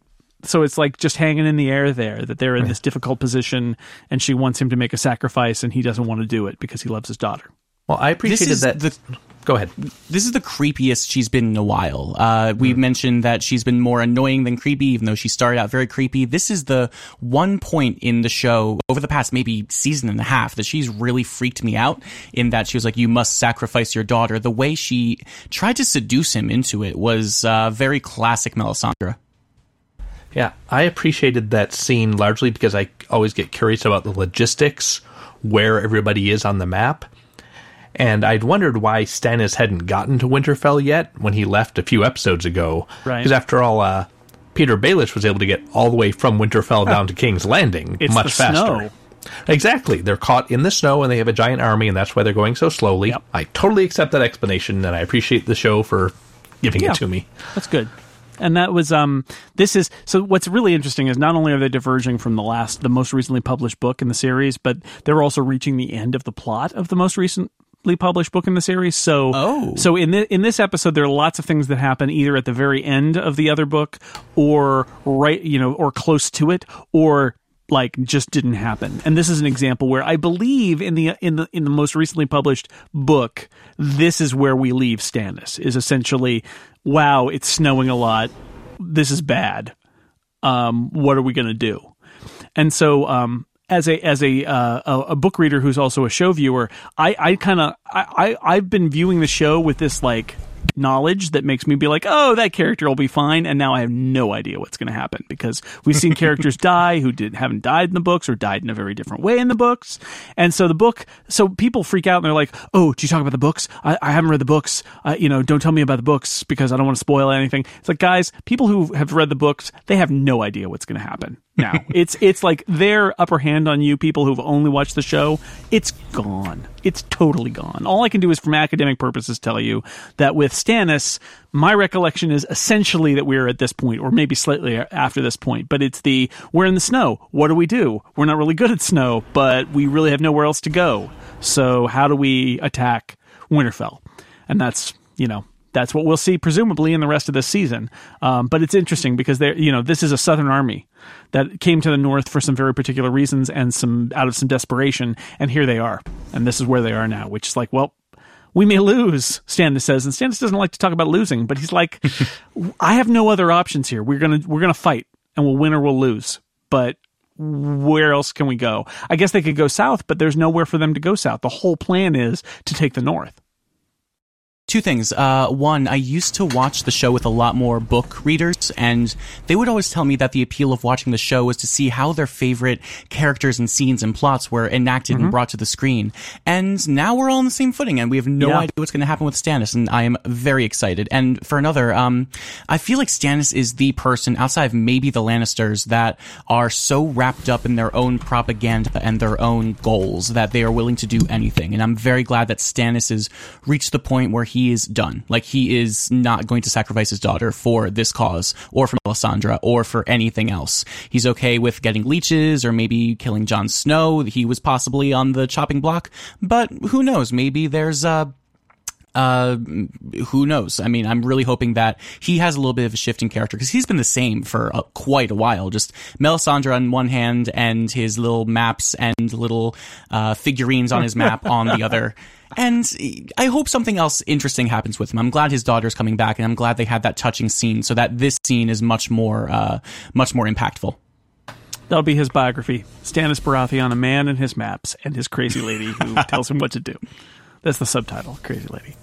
So it's like just hanging in the air there that they're in this difficult position, and she wants him to make a sacrifice, and he doesn't want to do it because he loves his daughter. well, I This appreciated is that. the Go ahead. this is the creepiest she's been in a while. Uh, we mentioned that she's been more annoying than creepy, even though she started out very creepy. This is the one point in the show over the past maybe season and a half that she's really freaked me out in that she was like, you must sacrifice your daughter. The way she tried to seduce him into it was uh, very classic Melisandre. Yeah, I appreciated that scene largely because I always get curious about the logistics, where everybody is on the map. And I'd wondered why Stannis hadn't gotten to Winterfell yet when he left a few episodes ago. Right. Because after all, uh, Petyr Baelish was able to get all the way from Winterfell down to King's Landing It's much faster. snow. Exactly. They're caught in the snow and they have a giant army, and that's why they're going so slowly. Yep. I totally accept that explanation, and I appreciate the show for giving Yeah. it to me. That's good. And that was um this is so what's really interesting is not only are they diverging from the last the most recently published book in the series, but they're also reaching the end of the plot of the most recently published book in the series. So Oh. so in the, in this episode there are lots of things that happen either at the very end of the other book or right you know or close to it or like just didn't happen. And this is an example where I believe in the in the in the most recently published book, this is where we leave Stannis. Is essentially, wow, it's snowing a lot. This is bad. Um, what are we going to do? And so, um, as a as a uh, a, book reader who's also a show viewer, I I kind of I, I I've been viewing the show with this like knowledge that makes me be like, oh, that character will be fine, and now I have no idea what's going to happen because we've seen characters die who did haven't died in the books or died in a very different way in the books, and so the book, so people freak out and they're like, oh, do you talk about the books? I, I haven't read the books. Uh, you know, don't tell me about the books because I don't want to spoil anything. It's like, guys, people who have read the books, they have no idea what's going to happen now. it's it's like their upper hand on you, people who've only watched the show. It's gone. It's totally gone. All I can do is, from academic purposes, tell you that with Stannis, my recollection is essentially that we're at this point, or maybe slightly after this point. But it's the we're in the snow. What do we do? We're not really good at snow, but we really have nowhere else to go. So how do we attack Winterfell? And that's you know that's what we'll see presumably in the rest of this season. Um, but it's interesting because there, you know, this is a Southern army that came to the North for some very particular reasons and some out of some desperation, and here they are, and this is where they are now, which is like, well, we may lose, Stannis says, and Stannis doesn't like to talk about losing, but he's like, I have no other options here. We're gonna we're gonna fight, and we'll win or we'll lose. But where else can we go? I guess they could go south, but there's nowhere for them to go south. The whole plan is to take the north. Two things. Uh, one, I used to watch the show with a lot more book readers, and they would always tell me that the appeal of watching the show was to see how their favorite characters and scenes and plots were enacted Mm-hmm. and brought to the screen. And now we're all on the same footing, and we have no Yeah. idea what's going to happen with Stannis, and I am very excited. And for another, um, I feel like Stannis is the person outside of maybe the Lannisters that are so wrapped up in their own propaganda and their own goals that they are willing to do anything. And I'm very glad that Stannis has reached the point where he is done. Like he is not going to sacrifice his daughter for this cause or for Melisandre or for anything else. He's okay with getting leeches or maybe killing Jon Snow. He was possibly on the chopping block, but who knows? Maybe there's uh uh, who knows? I mean, I'm really hoping that he has a little bit of a shift in character because he's been the same for uh, quite a while. Just Melisandre on one hand and his little maps and little uh, figurines on his map on the other. And I hope something else interesting happens with him. I'm glad his daughter's coming back, and I'm glad they had that touching scene so that this scene is much more, uh, much more impactful. That'll be his biography: Stannis Baratheon, a man and his maps, and his crazy lady who tells him what to do. That's the subtitle, Crazy Lady.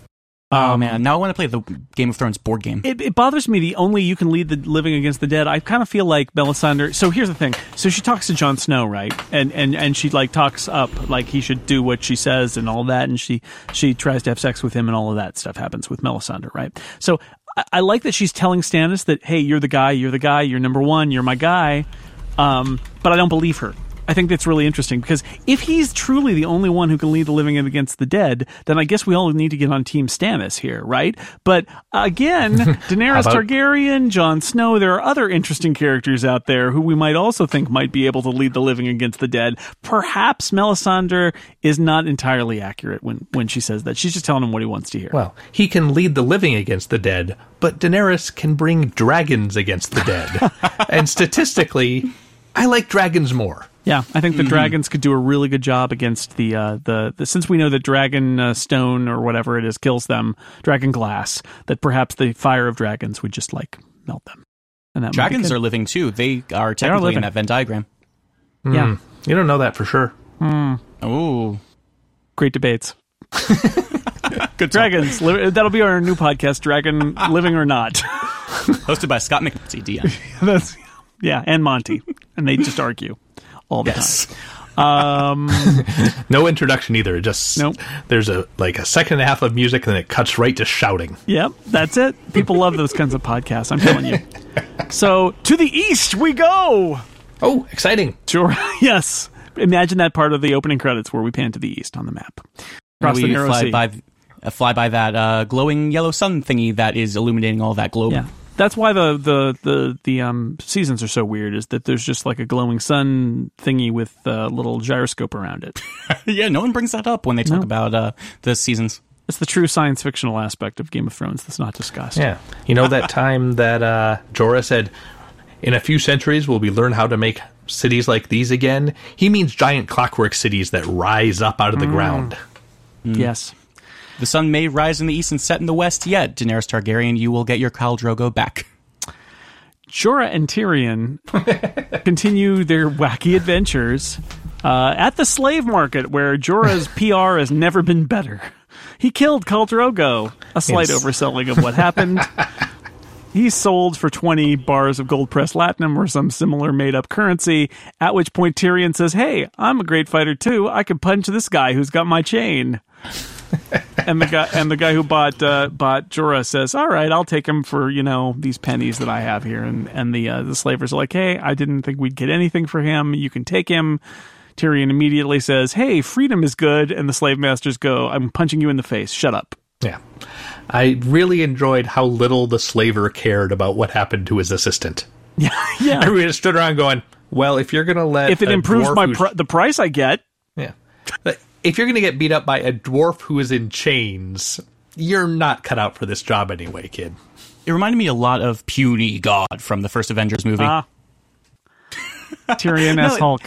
Oh man, now I want to play the Game of Thrones board game. It, it bothers me the only you can lead the living against the dead. I kind of feel like Melisandre. So here's the thing. So she talks to Jon Snow, right? And and and she like talks up like he should do what she says and all that. And she she tries to have sex with him and all of that stuff happens with Melisandre, right? So I, I like that she's telling Stannis that hey, you're the guy, you're the guy, you're number one, you're my guy. Um, but I don't believe her. I think that's really interesting because if he's truly the only one who can lead the living against the dead, then I guess we all need to get on Team Stannis here, right? But again, Daenerys about- Targaryen, Jon Snow, there are other interesting characters out there who we might also think might be able to lead the living against the dead. Perhaps Melisandre is not entirely accurate when, when she says that. She's just telling him what he wants to hear. Well, he can lead the living against the dead, but Daenerys can bring dragons against the dead. and statistically, I like dragons more. Yeah, I think the Mm-hmm. dragons could do a really good job against the uh, the, the since we know that dragon uh, stone or whatever it is kills them, dragon glass. That perhaps the fire of dragons would just like melt them. And that Dragons are living too. They are technically living. in that Venn diagram. are yeah, You don't know that for sure. Oh, great debates. Good dragons. Li- that'll be our new podcast, Dragon Living or Not. hosted by Scott McNulty, DM. That's yeah, and Monty, and they just argue all the Yes. time. Um, No introduction either. Just Nope. there's a like a second and a half of music, and then it cuts right to shouting. Yep, that's it. People love those kinds of podcasts. I'm telling you. So to the east we go. Oh, exciting! Sure. yes. Imagine that part of the opening credits where we pan to the east on the map. Across the we narrow fly sea. by, uh, fly by that uh, glowing yellow sun thingy that is illuminating all that globe. yeah. That's why the, the, the, the um, seasons are so weird, is that there's just like a glowing sun thingy with a little gyroscope around it. yeah. No one brings that up when they talk No. about uh, the seasons. It's the true science fictional aspect of Game of Thrones that's not discussed. Yeah, you know that time that uh, Jorah said, "In a few centuries, will we learn how to make cities like these again?" He means giant clockwork cities that rise up out of the ground. Yes. The sun may rise in the east and set in the west. Yet, Daenerys Targaryen, you will get your Khal Drogo back. Jorah and Tyrion continue their wacky adventures uh, at the slave market, where Jorah's PR has never been better. He killed Khal Drogo, a slight Yes. overselling of what happened. he sold for 20 bars of gold pressed latinum or some similar made up currency, at which point Tyrion says, Hey, I'm a great fighter too. I could punch this guy who's got my chain. and the guy and the guy who bought uh, bought Jorah says, "All right, I'll take him for you know these pennies that I have here." And and the uh, the slavers are like, "Hey, I didn't think we'd get anything for him. You can take him." Tyrion immediately says, "Hey, freedom is good," and the slave masters go, "I'm punching you in the face. Shut up." Yeah, I really enjoyed how little the slaver cared about what happened to his assistant. Yeah, yeah. Everybody just stood around going, "Well, if you're going to let If it improves my pr- the price I get, yeah, if you're going to get beat up by a dwarf who is in chains." You're not cut out for this job anyway, kid. It reminded me a lot of Puny God from the first Avengers movie. ah, Tyrion as No, Hulk.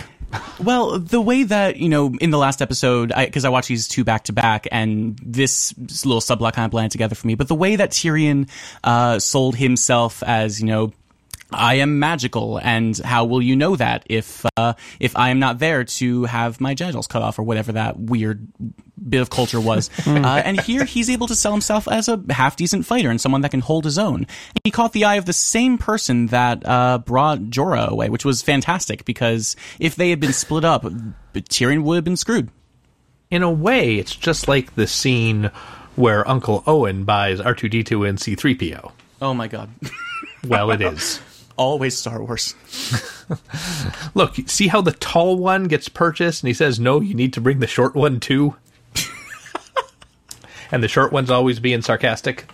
Well, the way that you know in the last episode, because I, watched these two back to back, and this little subplot kind of blended together for me. But the way that Tyrion uh, sold himself as you know I am magical, and how will you know that if uh, if I am not there to have my genitals cut off or whatever that weird bit of culture was? uh, and here he's able to sell himself as a half decent fighter and someone that can hold his own. He caught the eye of the same person that uh, brought Jorah away, which was fantastic because if they had been split up, Tyrion would have been screwed. In a way, it's just like the scene where Uncle Owen buys R two D two and C three PO. Oh my god. well, it is always Star Wars. Look, see how the tall one gets purchased, and he says, "No, you need to bring the short one too." and the short one's always being sarcastic.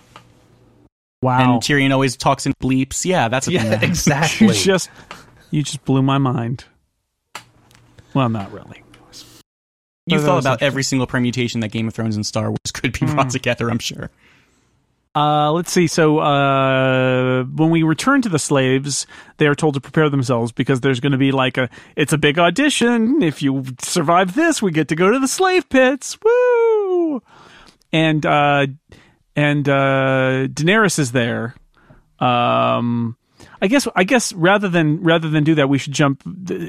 Wow. And Tyrion always talks in bleeps. Yeah, that's a yeah, thing. exactly. you just you just blew my mind. Well, not really. You thought about every single permutation that Game of Thrones and Star Wars could be brought mm. together. I'm sure. Uh, let's see. So uh, when we return to the slaves, they are told to prepare themselves because there's going to be like a it's a big audition. If you survive this, we get to go to the slave pits. Woo! And uh, and uh, Daenerys is there. Um, I guess I guess rather than rather than do that, we should jump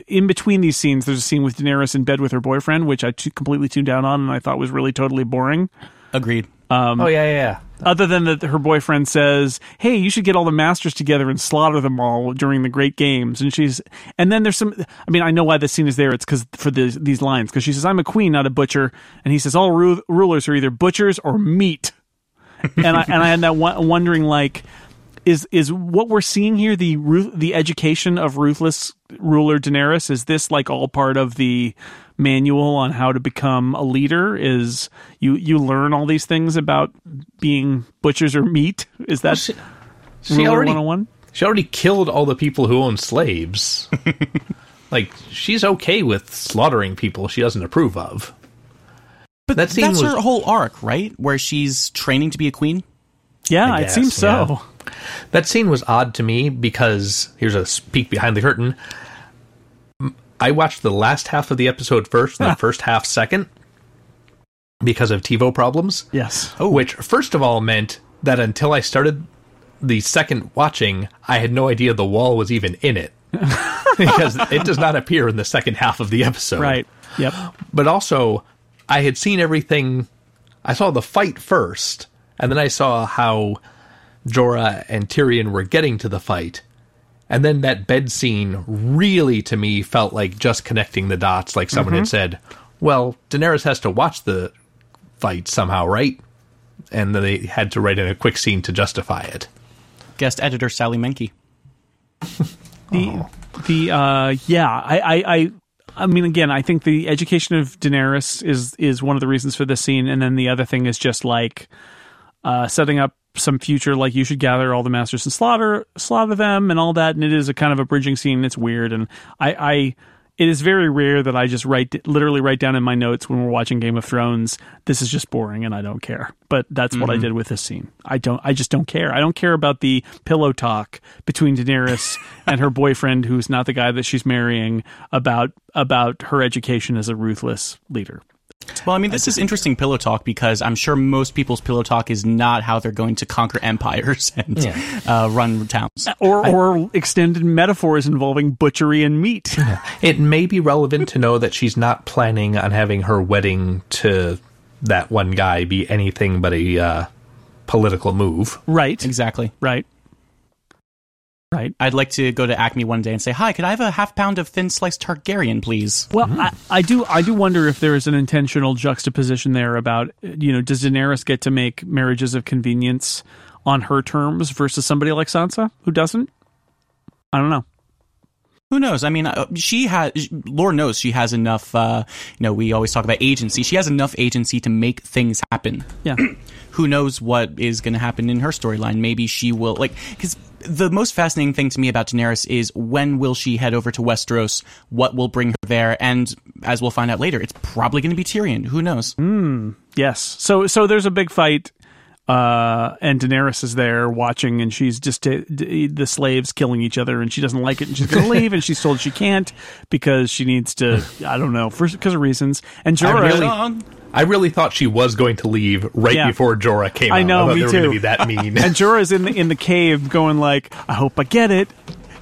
in between these scenes. There's a scene with Daenerys in bed with her boyfriend, which I t- completely tuned down on, and I thought was really totally boring. Agreed. Um, oh yeah, yeah, yeah. Other than that, her boyfriend says, "Hey, you should get all the masters together and slaughter them all during the great games." And she's, and then there's some. I mean, I know why the scene is there. It's because for the, these lines, because she says, "I'm a queen, not a butcher," and he says, "All ru- rulers are either butchers or meat." and I and I had that wondering, like, is is what we're seeing here the the education of ruthless ruler Daenerys? Is this like all part of the manual on how to become a leader is you you learn all these things about being butchers or meat? Is that well, she, she already 101 she already killed all the people who own slaves. Like she's okay with slaughtering people she doesn't approve of. But that that's was, her whole arc right? Where she's training to be a queen? Yeah guess, it seems so. yeah. that scene was odd to me because here's a peek behind the curtain I watched the last half of the episode first and the first half second because of TiVo problems. Yes. Oh. Which, first of all, meant that until I started the second watching, I had no idea the wall was even in it. because it does not appear in the second half of the episode. Right. Yep. But also, I had seen everything. I saw the fight first, and then I saw how Jorah and Tyrion were getting to the fight. And then that bed scene really, to me, felt like just connecting the dots. Like someone mm-hmm. had said, "Well, Daenerys has to watch the fight somehow, right?" And then they had to write in a quick scene to justify it. Guest editor Sally Menke. the oh. the uh, yeah, I, I I I mean, again, I think the education of Daenerys is is one of the reasons for this scene, and then the other thing is just like uh, setting up some future like you should gather all the masters and slaughter slaughter them and all that and it is a kind of a bridging scene it's weird and i i it is very rare that I just write literally write down in my notes when we're watching Game of Thrones. This is just boring and I don't care. But that's mm-hmm. what I mm-hmm. did with this scene. I don't. I just don't care. I don't care about the pillow talk between Daenerys and her boyfriend, who's not the guy that she's marrying, about about her education as a ruthless leader. Well, I mean, this is interesting pillow talk because I'm sure most people's pillow talk is not how they're going to conquer empires and yeah. uh, run towns, or I, or extended metaphors involving butchery and meat. Yeah. It may be relevant to know that she's not planning on having her wedding to that one guy be anything but a uh, political move. Right. Exactly. Right. Right. I'd like to go to Acme one day and say, "Hi, could I have a half pound of thin sliced Targaryen, please?" Well, mm-hmm. I, I, do. I do wonder if there is an intentional juxtaposition there about you know, does Daenerys get to make marriages of convenience on her terms versus somebody like Sansa who doesn't? I don't know. Who knows? I mean, uh, she has. Lord knows she has enough. Uh, you know, we always talk about agency. She has enough agency to make things happen. Yeah. Who knows what is going to happen in her storyline? Maybe she will like because the most fascinating thing to me about Daenerys is when will she head over to Westeros? What will bring her there? And as we'll find out later, it's probably going to be Tyrion. Who knows? Mm, yes. So so there's a big fight uh, and Daenerys is there watching, and she's just uh, d- the slaves killing each other, and she doesn't like it, and she's going to leave, and she's told she can't because she needs to, I don't know, for because of reasons. And I Jorah, really, I really thought she was going to leave right Yeah. before Jorah came I out. know, me they were too. to be that mean. and Jorah's in the in the cave going like, I hope I get it.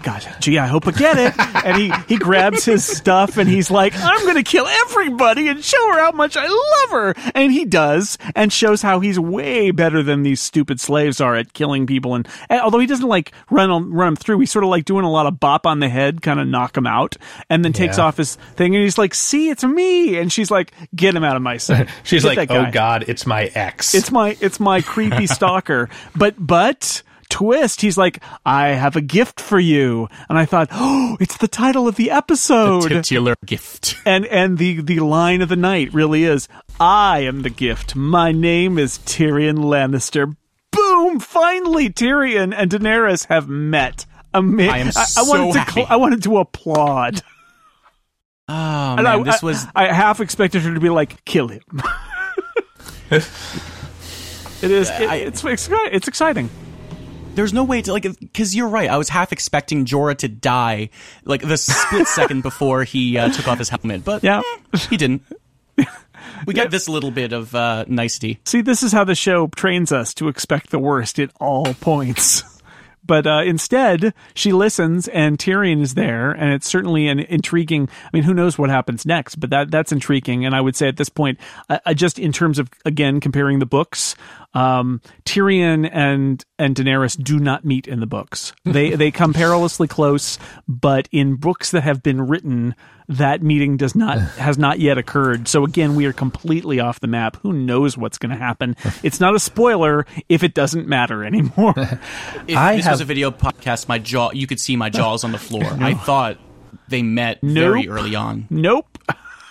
Gosh, gee, I hope I get it. And he, he grabs his stuff and he's like, I'm going to kill everybody and show her how much I love her. And he does and shows how he's way better than these stupid slaves are at killing people. And, and although he doesn't like run on, run them through, he's sort of like doing a lot of bop on the head, kind of knock him out, and then takes Yeah. off his thing. And he's like, see, it's me. And she's like, get him out of my sight. She's Get like, "Oh God, it's my ex." It's my it's my creepy stalker. But but twist, he's like, I have a gift for you. And I thought, oh, it's the title of the episode. The Titular gift. and and the the line of the night really is, I am the gift. My name is Tyrion Lannister. Boom! Finally, Tyrion and Daenerys have met. I am I, so wanted to happy. I wanted to applaud. Oh And man, I, this was I, half expected her to be like, kill him. it is. it- it's it's it's exciting. There's no way to like because you're right. I was half expecting Jorah to die like the split second before he uh, took off his helmet, but Yeah. eh, he didn't. We got this little bit of uh, nicety. See, this is how the show trains us to expect the worst at all points. But uh, instead, she listens, and Tyrion is there, and it's certainly an intriguing. I mean, who knows what happens next? But that that's intriguing, and I would say at this point, I, I just in terms of again comparing the books, um, Tyrion and and Daenerys do not meet in the books. They they come perilously close, but in books that have been written, that meeting does not has not yet occurred. So again, we are completely off the map. Who knows what's going to happen? It's not a spoiler if it doesn't matter anymore. If I this have- was a video podcast, my jaw you could see my jaws on the floor. I thought they met very early on. nope.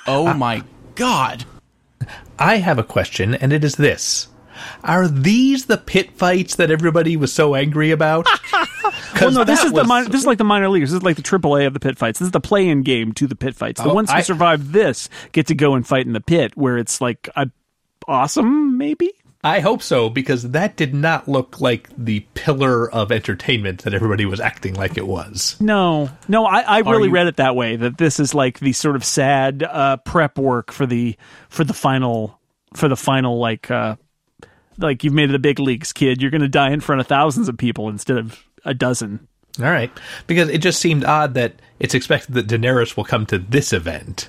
Oh my god. I have a question, and it is this: Are these the pit fights that everybody was so angry about? Well, no, this is the was- min- this is like the minor leagues. This is like the AAA of the pit fights. This is the play-in game to the pit fights. The Oh, ones who I- survive this get to go and fight in the pit, where it's like a, awesome, maybe. I hope so because that did not look like the pillar of entertainment that everybody was acting like it was. No, no, I, I really you- read it that way. That this is like the sort of sad uh, prep work for the for the final for the final like uh, like you've made it the big leagues, kid. You're going to die in front of thousands of people instead of a dozen. All right, because it just seemed odd that it's expected that Daenerys will come to this event.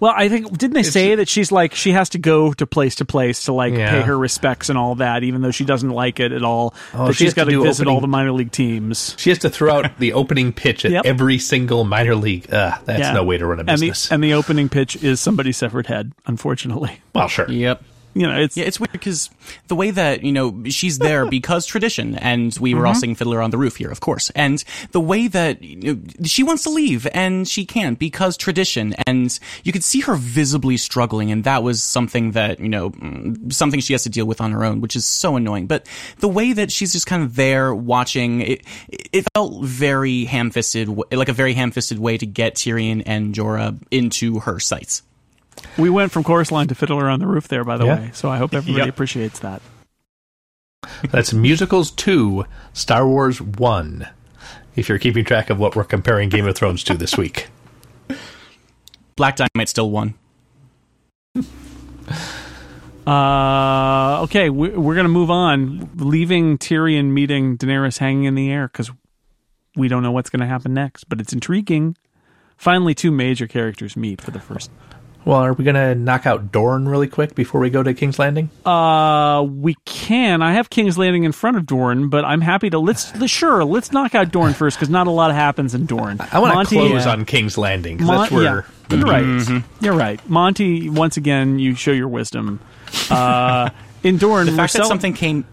Well, I think didn't they say that she's like she has to go to place to place to like Yeah. pay her respects and all that, even though she doesn't like it at all. Oh, that she she's has got to do visit all the minor league teams. She has to throw out the opening pitch at Yep. every single minor league. Uh, that's Yeah. no way to run a And the business. and the opening pitch is somebody's severed head. Unfortunately, well, sure. Yep. You know it's Yeah, it's weird because the way that, you know, she's there because tradition, and we were all singing Fiddler on the Roof here, of course. And the way that you know, she wants to leave and she can't because tradition. And you could see her visibly struggling, and that was something that, you know, mm, something she has to deal with on her own, which is so annoying. But the way that she's just kind of there watching, it, it felt very ham fisted, like a very ham fisted way to get Tyrion and Jorah into her sights. We went from chorus line to fiddler on the roof there. By the Yeah. way, so I hope everybody Yep. appreciates that. That's musicals two, Star Wars one. If you're keeping track of what we're comparing Game of Thrones to this week. Black Dynamite still won. Uh, okay, we, we're gonna move on, leaving Tyrion meeting Daenerys hanging in the air because we don't know what's gonna happen next, but it's intriguing. Finally, two major characters meet for the first. Well, are we going to knock out Dorne really quick before we go to King's Landing? Uh, we can. I have King's Landing in front of Dorne, but I'm happy to let's sure let's knock out Dorne first because not a lot happens in Dorne. I want to close yeah. on King's Landing 'cause Mon- that's where yeah, you're right. You're right. Monty, once again, you show your wisdom. Uh, in Dorne, The fact that Marcel- something came,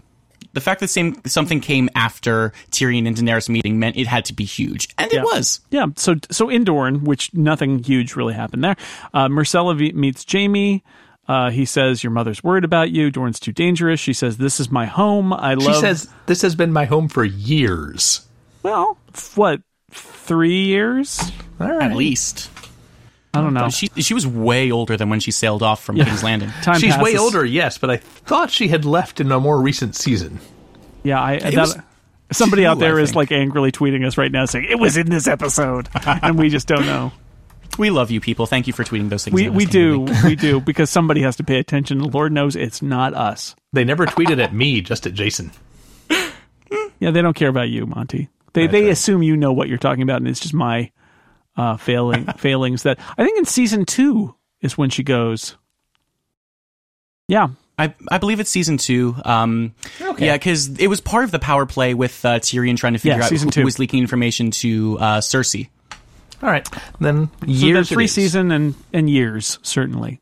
the fact that same something came after Tyrion and Daenerys meeting meant it had to be huge, and Yeah. it was. Yeah, so so in Dorne, which nothing huge really happened there. Uh, Myrcella v- meets Jaime. Uh, he says, "Your mother's worried about you. Dorne's too dangerous." She says, "This is my home. I love." she love." says this has been my home for years. "Well, f- what? Three years? All right. At least. I don't know. She she was way older than when she sailed off from King's Landing. Time She's way older, yes, but I thought she had left in a more recent season. Yeah, I that, was somebody out two, there I is think. like angrily tweeting us right now saying it was in this episode, and we just don't know. We love you people. Thank you for tweeting those things. We we do we do because somebody has to pay attention. Lord knows it's not us. They never tweeted at me, just at Jason. Yeah, they don't care about you, Monty. They they right. assume you know what you're talking about, and it's just my uh, failing failings. That I think in season two is when she goes. Yeah, I, I believe it's season two. Um, Okay. Yeah, because it was part of the power play with uh, Tyrion trying to figure Yeah, out who two. was leaking information to uh, Cersei. All right, then so years three it is. season and and years certainly.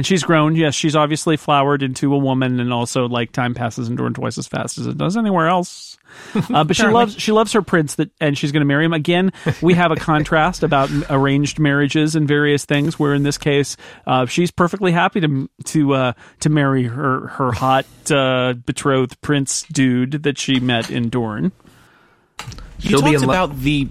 And she's grown. Yes, she's obviously flowered into a woman, and also like time passes and Dorne twice as fast as it does anywhere else. Uh, but she loves she loves her prince that, and she's going to marry him again. We have a contrast about arranged marriages and various things. Where in this case, uh, she's perfectly happy to to uh, to marry her her hot uh, betrothed prince dude that she met in Dorne. You talked lo- about the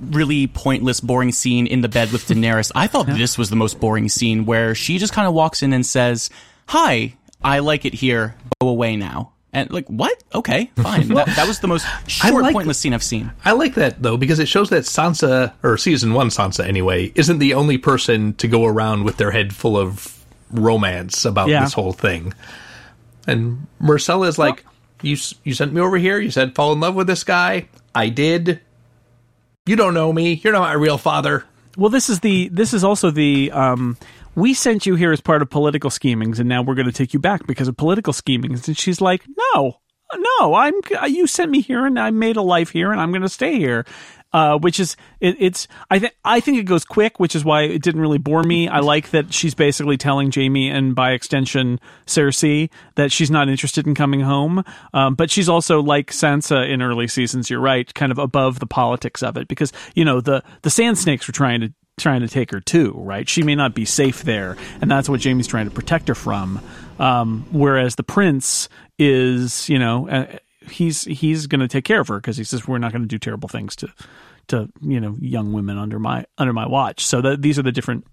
really pointless, boring scene in the bed with Daenerys. I thought this was the most boring scene where she just kind of walks in and says, "Hi, I like it here. Go away now." And like, what? Okay, fine. that, that was the most short, like- pointless scene I've seen. I like that though because it shows that Sansa, or season one Sansa anyway, isn't the only person to go around with their head full of romance about Yeah. this whole thing. And Myrcella is like, "You you sent me over here. You said fall in love with this guy. I did. You don't know me. You're not my real father." Well, this is the this is also the um, we sent you here as part of political schemings, and now we're going to take you back because of political schemings. And she's like, no, no, I'm you sent me here, and I made a life here, and I'm going to stay here. Uh, which is it, it's I think I think it goes quick, which is why it didn't really bore me. I like that she's basically telling Jaime and by extension Cersei that she's not interested in coming home. Um, but she's also like Sansa in early seasons. You're right, kind of above the politics of it because you know the the Sand Snakes were trying to trying to take her too, right? She may not be safe there, and that's what Jaime's trying to protect her from. Um, whereas the prince is, you know, he's he's going to take care of her because he says we're not going to do terrible things to to you know young women under my under my watch. So that these are the different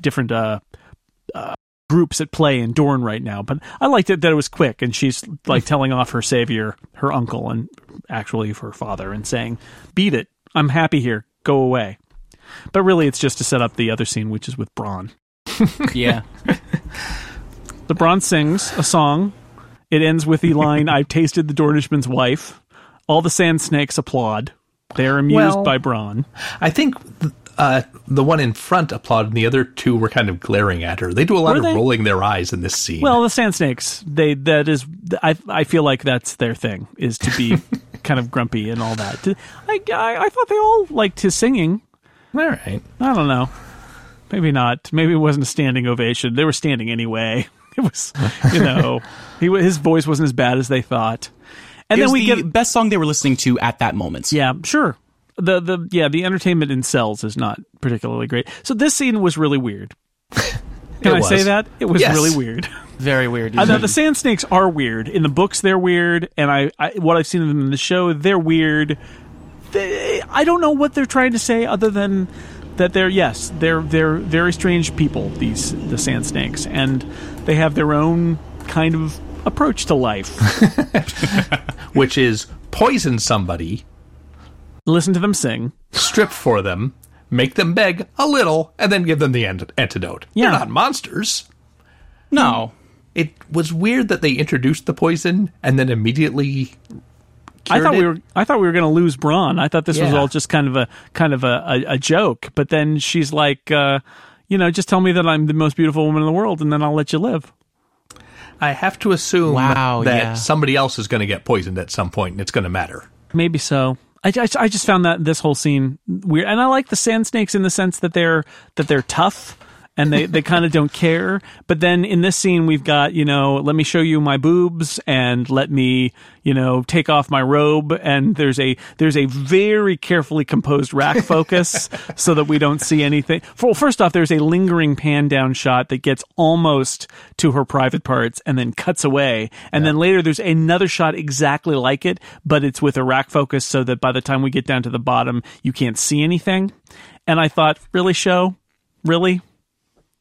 different uh, uh, groups at play in Dorne right now. But I liked it that it was quick, and she's like telling off her savior, her uncle, and actually her father, and saying, "Beat it! I'm happy here. Go away." But really, it's just to set up the other scene, which is with Bronn. Yeah. The Bronn sings a song. It ends with the line, "I've tasted the Dornishman's wife." All the sand snakes applaud. They're amused Well- by Bronn. I think uh, the one in front applauded, and the other two were kind of glaring at her. They do a lot Were of they? rolling their eyes in this scene. Well, the sand snakes, they that is, I I feel like that's their thing is to be kind of grumpy and all that. I, I I thought they all liked his singing. all right. I don't know. Maybe not. Maybe it wasn't a standing ovation. They were standing anyway. It was, you know, he his voice wasn't as bad as they thought. And it then we the get best song they were listening to at that moment. Yeah, sure. The the yeah, the entertainment in cells is not particularly great. So this scene was really weird. Can It I say that? It was Yes. really weird. Very weird. I know the sand snakes are weird. In the books they're weird and I, I what I've seen of them in the show, they're weird. They, I don't know what they're trying to say other than that they're yes, they're they're very strange people, these the sand snakes, and they have their own kind of approach to life. Which is poison somebody, Listen to them sing. strip for them, make them beg a little, and then give them the ant- antidote. Yeah. They're not monsters. no. It was weird that they introduced the poison and then immediately. I cured thought we were I thought we were going to lose Bronn. I thought this was all just kind of a kind of a, a, a joke. But then she's like, uh, you know, just tell me that I'm the most beautiful woman in the world, and then I'll let you live. I have to assume Wow, that yeah. somebody else is going to get poisoned at some point, and it's going to matter. Maybe so. I, I, I just found that this whole scene weird, and I like the sand snakes in the sense that they're that they're tough and they, they kind of don't care. But then in this scene, we've got you know, let me show you my boobs and let me you know take off my robe, and there's a there's a very carefully composed rack focus so that we don't see anything. Well, first off, there's a lingering pan down shot that gets almost to her private parts and then cuts away, and then later there's another shot exactly like it, but it's with a rack focus so that by the time we get down to the bottom, you can't see anything. And I thought, really, show Really?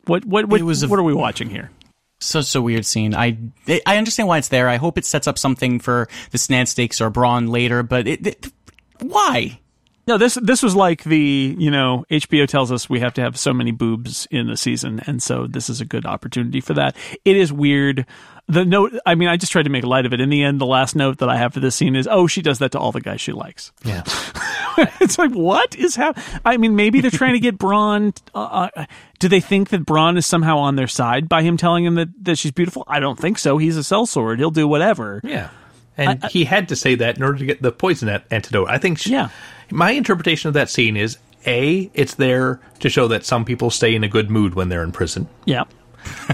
What what what, a- are we watching here? Such a weird scene. I I understand why it's there. I hope it sets up something for the Snan Stakes or Bronn later, but it, it why? No, this this was like the you know HBO tells us we have to have so many boobs in the season, and so this is a good opportunity for that. It is weird. The note, I mean, I just tried to make light of it. In the end, the last note that I have for this scene is, "Oh, she does that to all the guys she likes." Yeah. it's like, what is happening? I mean, maybe they're trying to get Bronn. Uh, uh, do they think that Bronn is somehow on their side by him telling him that, that she's beautiful? I don't think so. He's a sellsword. He'll do whatever. Yeah. And he had to say that in order to get the poison antidote. I think. She, Yeah. My interpretation of that scene is a. It's there to show that some people stay in a good mood when they're in prison, Yeah.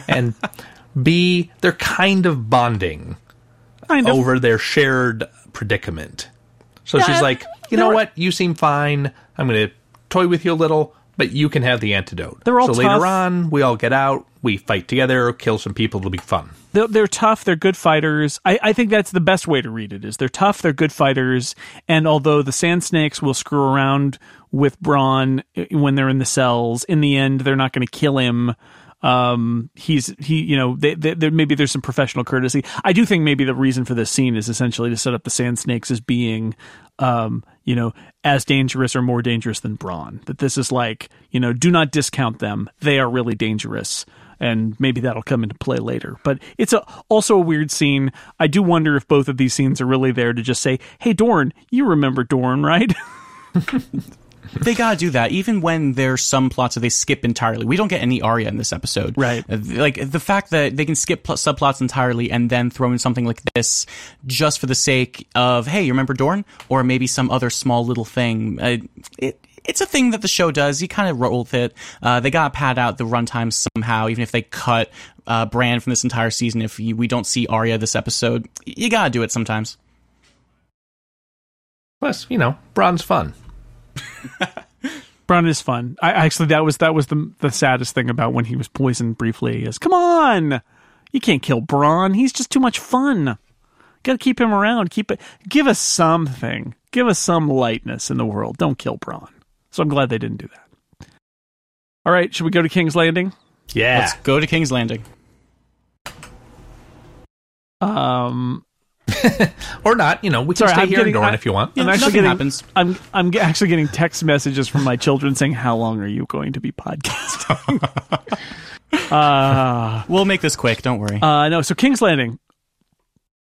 and b. They're kind of bonding Kind of. over their shared predicament. So Yeah, she's like, you know what? You seem fine. I'm going to toy with you a little, but you can have the antidote. They're all so tough. later on, we all get out, we fight together, kill some people. It'll be fun. they're, they're tough. They're good fighters. I, I think that's the best way to read it. Is they're tough. They're good fighters. And although the Sand Snakes will screw around with Bronn eh, when they're in the cells, in the end they're not going to kill him. Um, he's he, you know, they, they, maybe there's some professional courtesy. I do think maybe the reason for this scene is essentially to set up the Sand Snakes as being, um, you know, as dangerous or more dangerous than Bronn. That this is like, you know, do not discount them. They are really dangerous and maybe that'll come into play later. But it's a, also a weird scene. I do wonder if both of these scenes are really there to just say, "Hey, Dorne, you remember Dorne, right?" They gotta do that, even when there's some plots that they skip entirely. We don't get any Arya in this episode, Right. Uh, Like the fact that they can skip pl- subplots entirely and then throw in something like this just for the sake of, hey, you remember Dorne, or maybe some other small little thing. Uh, it it's a thing that the show does. You kind of roll with it. Uh, they gotta pad out the runtime somehow, even if they cut uh, Bran from this entire season. If you, we don't see Arya this episode, you gotta do it sometimes. Plus, you know, Bronn's fun. Bronn is fun. I actually that was that was the the saddest thing about when he was poisoned briefly is come on, you can't kill Bronn. He's just too much fun. Got to keep him around. Keep it. Give us something. Give us some lightness in the world. Don't kill Bronn. So I'm glad they didn't do that. All right, should we go to King's Landing? Yeah. Let's go to King's Landing. Um, or not, you know, we can Sorry, stay I'm here getting- in Dorne I- if you want. Yeah, I'm actually nothing getting happens. I'm I'm actually getting text messages from my children saying, "How long are you going to be podcasting?" uh, We'll make this quick. Don't worry. uh, no. So King's Landing,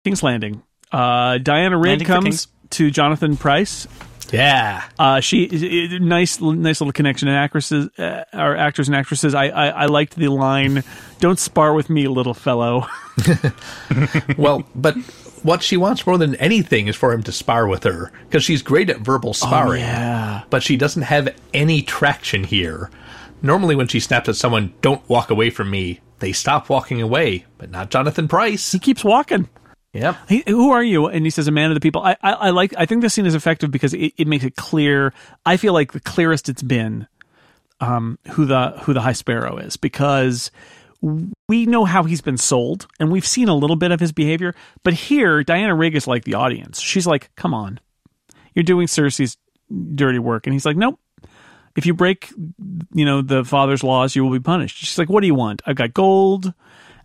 King's Landing. Uh, Diana Rigg comes to Jonathan Pryce. Yeah. Uh, she i- i- nice nice little connection and actresses uh, or actors and actresses. I, I I liked the line, "Don't spar with me, little fellow." Well, but what she wants more than anything is for him to spar with her because she's great at verbal sparring. yeah. But she doesn't have any traction here. Normally, when she snaps at someone, "Don't walk away from me," they stop walking away. But not Jonathan Pryce. He keeps walking. Yep. He, who are you? And he says, a man of the people. I, I, I like. I think this scene is effective because it, it makes it clear. I feel like the clearest it's been, um, who the who the High Sparrow is because we know how he's been sold and we've seen a little bit of his behavior. But here, Diana Rigg is like the audience. She's like, "Come on, you're doing Cersei's dirty work," and he's like, "Nope." If you break, you know, the father's laws, you will be punished. She's like, "What do you want? I've got gold."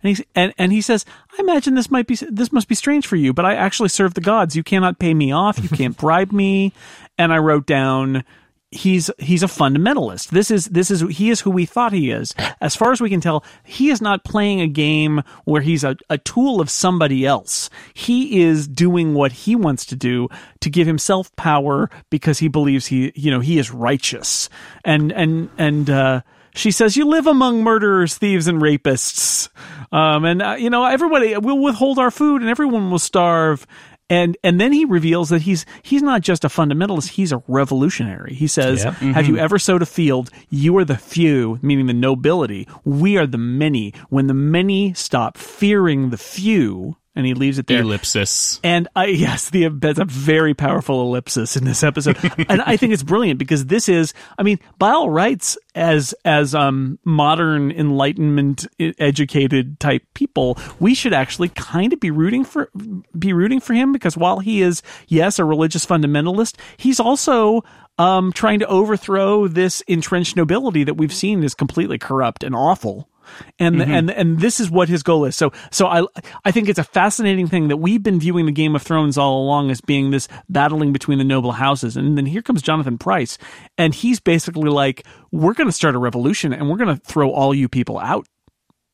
And he and, and he says, "I imagine this might be this must be strange for you, but I actually serve the gods. You cannot pay me off. You can't bribe me." And I wrote down, "He's he's a fundamentalist. This is this is he is who we thought he is. As far as we can tell, he is not playing a game where he's a, a tool of somebody else. He is doing what he wants to do to give himself power because he believes he you know he is righteous. And and and." uh she says, "You live among murderers, thieves, and rapists, um, and uh, you know everybody will withhold our food, and everyone will starve." And and then he reveals that he's he's not just a fundamentalist; he's a revolutionary. He says, Yep. "Have you mm-hmm. ever sowed a field? You are the few, meaning the nobility. We are the many. When the many stop fearing the few." And he leaves it there. Ellipsis. And I yes, the that's a very powerful ellipsis in this episode, and I think it's brilliant because this is, I mean, by all rights, as as um modern Enlightenment educated type people, we should actually kind of be rooting for be rooting for him because while he is yes a religious fundamentalist, he's also um trying to overthrow this entrenched nobility that we've seen is completely corrupt and awful and mm-hmm. and and this is what his goal is. So so I I think it's a fascinating thing that we've been viewing the Game of Thrones all along as being this battling between the noble houses, and then here comes Jonathan Pryce, and he's basically like, we're going to start a revolution, and we're going to throw all you people out.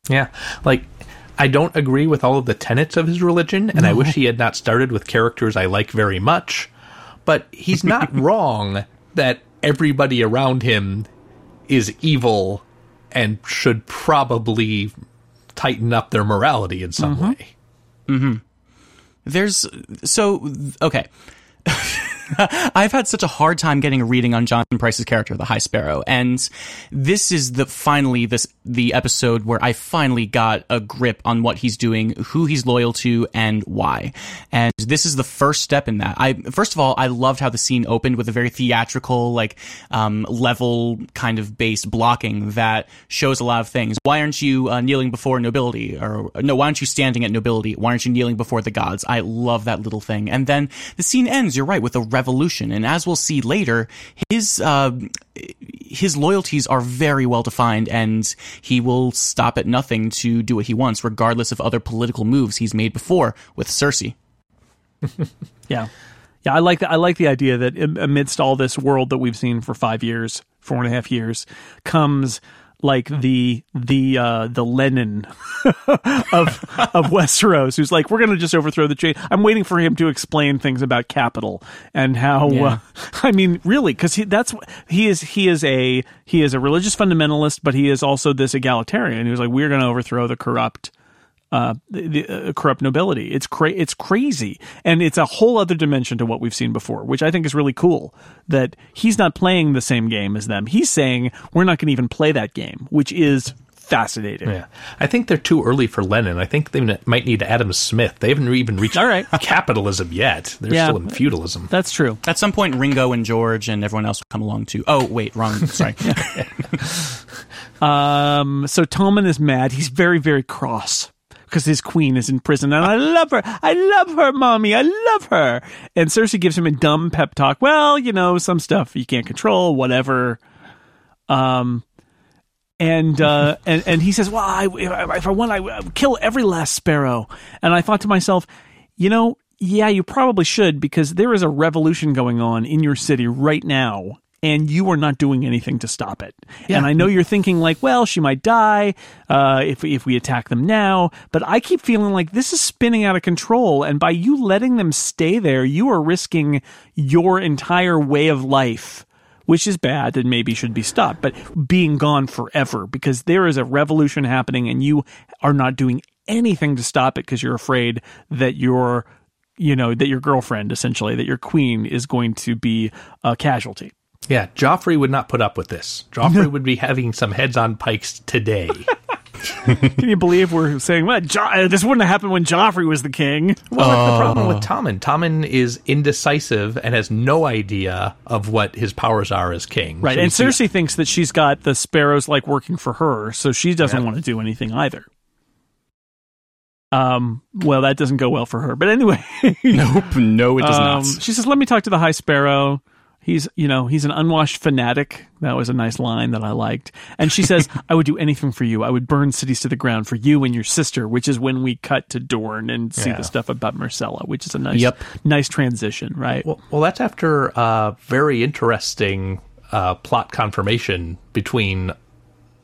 Yeah. Like, I don't agree with all of the tenets of his religion, and I wish he had not started with characters I like very much. But he's not wrong that everybody around him is evil and should probably tighten up their morality in some mm-hmm. way. Mm-hmm. There's so okay. I've had such a hard time getting a reading on Jonathan Pryce's character, the High Sparrow, and this is the finally this the episode where I finally got a grip on what he's doing, who he's loyal to, and why. And this is the first step in that. I first of all, I loved how the scene opened with a very theatrical, like um, level kind of based blocking that shows a lot of things. Why aren't you uh, kneeling before nobility, or no? Why aren't you standing at nobility? Why aren't you kneeling before the gods? I love that little thing. And then the scene ends. You're right with a revolution, and as we'll see later, his uh, his loyalties are very well defined, and he will stop at nothing to do what he wants, regardless of other political moves he's made before with Cersei. Yeah, yeah. I like the, I like the idea that amidst all this world that we've seen for five years, four and a half years, comes like the the uh the Lenin of of Westeros, who's like, we're gonna just overthrow the chain. I'm waiting for him to explain things about capital and how. Yeah. Uh, I mean, really, because he that's he is he is a he is a religious fundamentalist, but he is also this egalitarian who's like, we're gonna overthrow the corrupt uh, the, the uh, corrupt nobility. It's cra- it's crazy, and it's a whole other dimension to what we've seen before, which I think is really cool. That he's not playing the same game as them. He's saying we're not going to even play that game, which is fascinating. Yeah. I think they're too early for Lenin. I think they might need Adam Smith. They haven't even reached All right. capitalism yet. They're Yeah. still in feudalism. That's true. At some point, Ringo and George and everyone else will come along too. Oh, wait, wrong. Sorry. Um, so Tommen is mad. He's very very cross. Because his queen is in prison, and I love her. I love her, mommy. I love her. And Cersei gives him a dumb pep talk. Well, you know, some stuff you can't control, whatever. Um, and uh, and and he says, "Well, I, if I- want, I kill every last sparrow." And I thought to myself, you know, yeah, you probably should because there is a revolution going on in your city right now, and you are not doing anything to stop it. And I know you're thinking like, well, she might die uh, if if we attack them now, but I keep feeling like this is spinning out of control, and by you letting them stay there, you are risking your entire way of life which is bad and maybe should be stopped, but being gone forever because there is a revolution happening and you are not doing anything to stop it because you're afraid that your, you know, that your girlfriend, essentially, that your queen is going to be a casualty. Yeah, Joffrey would not put up with this. Joffrey would be having some heads on pikes today. Can you believe we're saying, well, jo- uh, this wouldn't have happened when Joffrey was the king? Well, that's the problem with Tommen. Tommen is indecisive and has no idea of what his powers are as king. Right. So and you see- Cersei thinks that she's got the sparrows like working for her, so she doesn't Yep. want to do anything either. Um, well, that doesn't go well for her. But anyway, nope. No, it does Um, not. She says, "Let me talk to the High Sparrow. He's, you know, he's an unwashed fanatic. That was a nice line that I liked. And she says, "I would do anything for you. I would burn cities to the ground for you and your sister." Which is when we cut to Dorne and see Yeah. the stuff about Myrcella, which is a nice, Yep. nice transition, right? Well, well, that's after a very interesting uh, plot confirmation between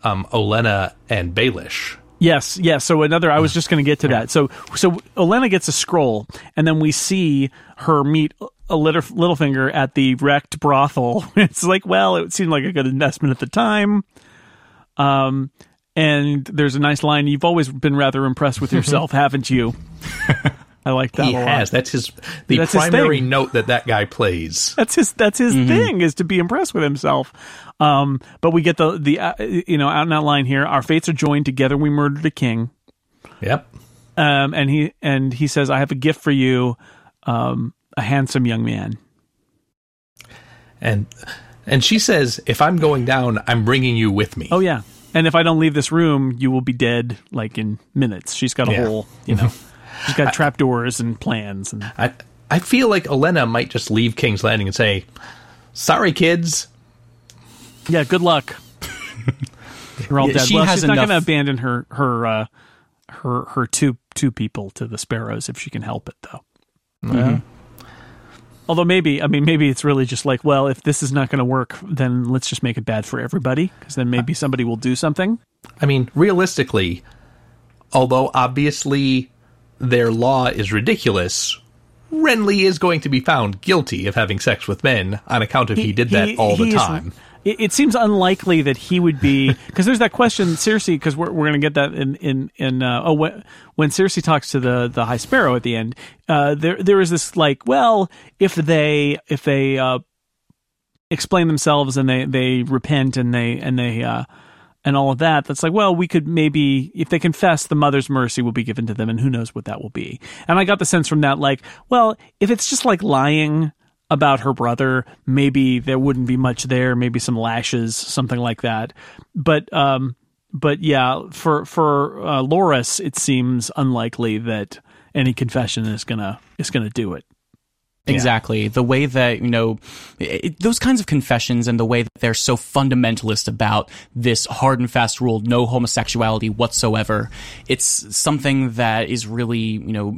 um, Olenna and Baelish. Yes, yes. So another, I was just going to get to that. So, so Olenna gets a scroll, and then we see her meet a Littlefinger at the wrecked brothel. It's like, well, it seemed like a good investment at the time. Um, and there's a nice line. You've always been rather impressed with yourself, haven't you? I like that He has. That's his the That's primary thing. note that that guy plays. That's his. That's his thing is to be impressed with himself. Um, but we get the the uh, you know out and out line here. Our fates are joined together. We murdered a king. Yep. um, and he and he says, "I have a gift for you, um, a handsome young man." And and she says, "If I'm going down, I'm bringing you with me." Oh yeah, and if I don't leave this room, you will be dead like in minutes. She's got a Yeah. whole, you know, she's got trapdoors and plans, and I I feel like Olenna might just leave King's Landing and say, "Sorry, kids." yeah, good luck. You're all Yeah, dead. she well, has she's not going to abandon her her uh, her her two two people to the sparrows if she can help it, though. Mm-hmm. Although maybe, I mean, maybe it's really just like, well, if this is not going to work, then let's just make it bad for everybody, because then maybe somebody will do something. I mean, realistically, although obviously their law is ridiculous, Renly is going to be found guilty of having sex with men on account of he, did that all the he time. It, it seems unlikely that he would be because there's that question seriously because we're, we're going to get that in in in uh, oh when, when Cersei talks to the the High Sparrow at the end uh, there there is this like well if they if they uh, explain themselves and they they repent and they and they uh, and all of that that's like well we could maybe if they confess the mother's mercy will be given to them and who knows what that will be. And i got the sense from that like well if it's just like lying about her brother maybe there wouldn't be much there maybe some lashes something like that but um but yeah for for uh, Loras it seems unlikely that any confession is gonna is gonna do it Exactly. The way that, you know, it, those kinds of confessions and the way that they're so fundamentalist about this hard and fast rule, no homosexuality whatsoever. It's something that is really, you know,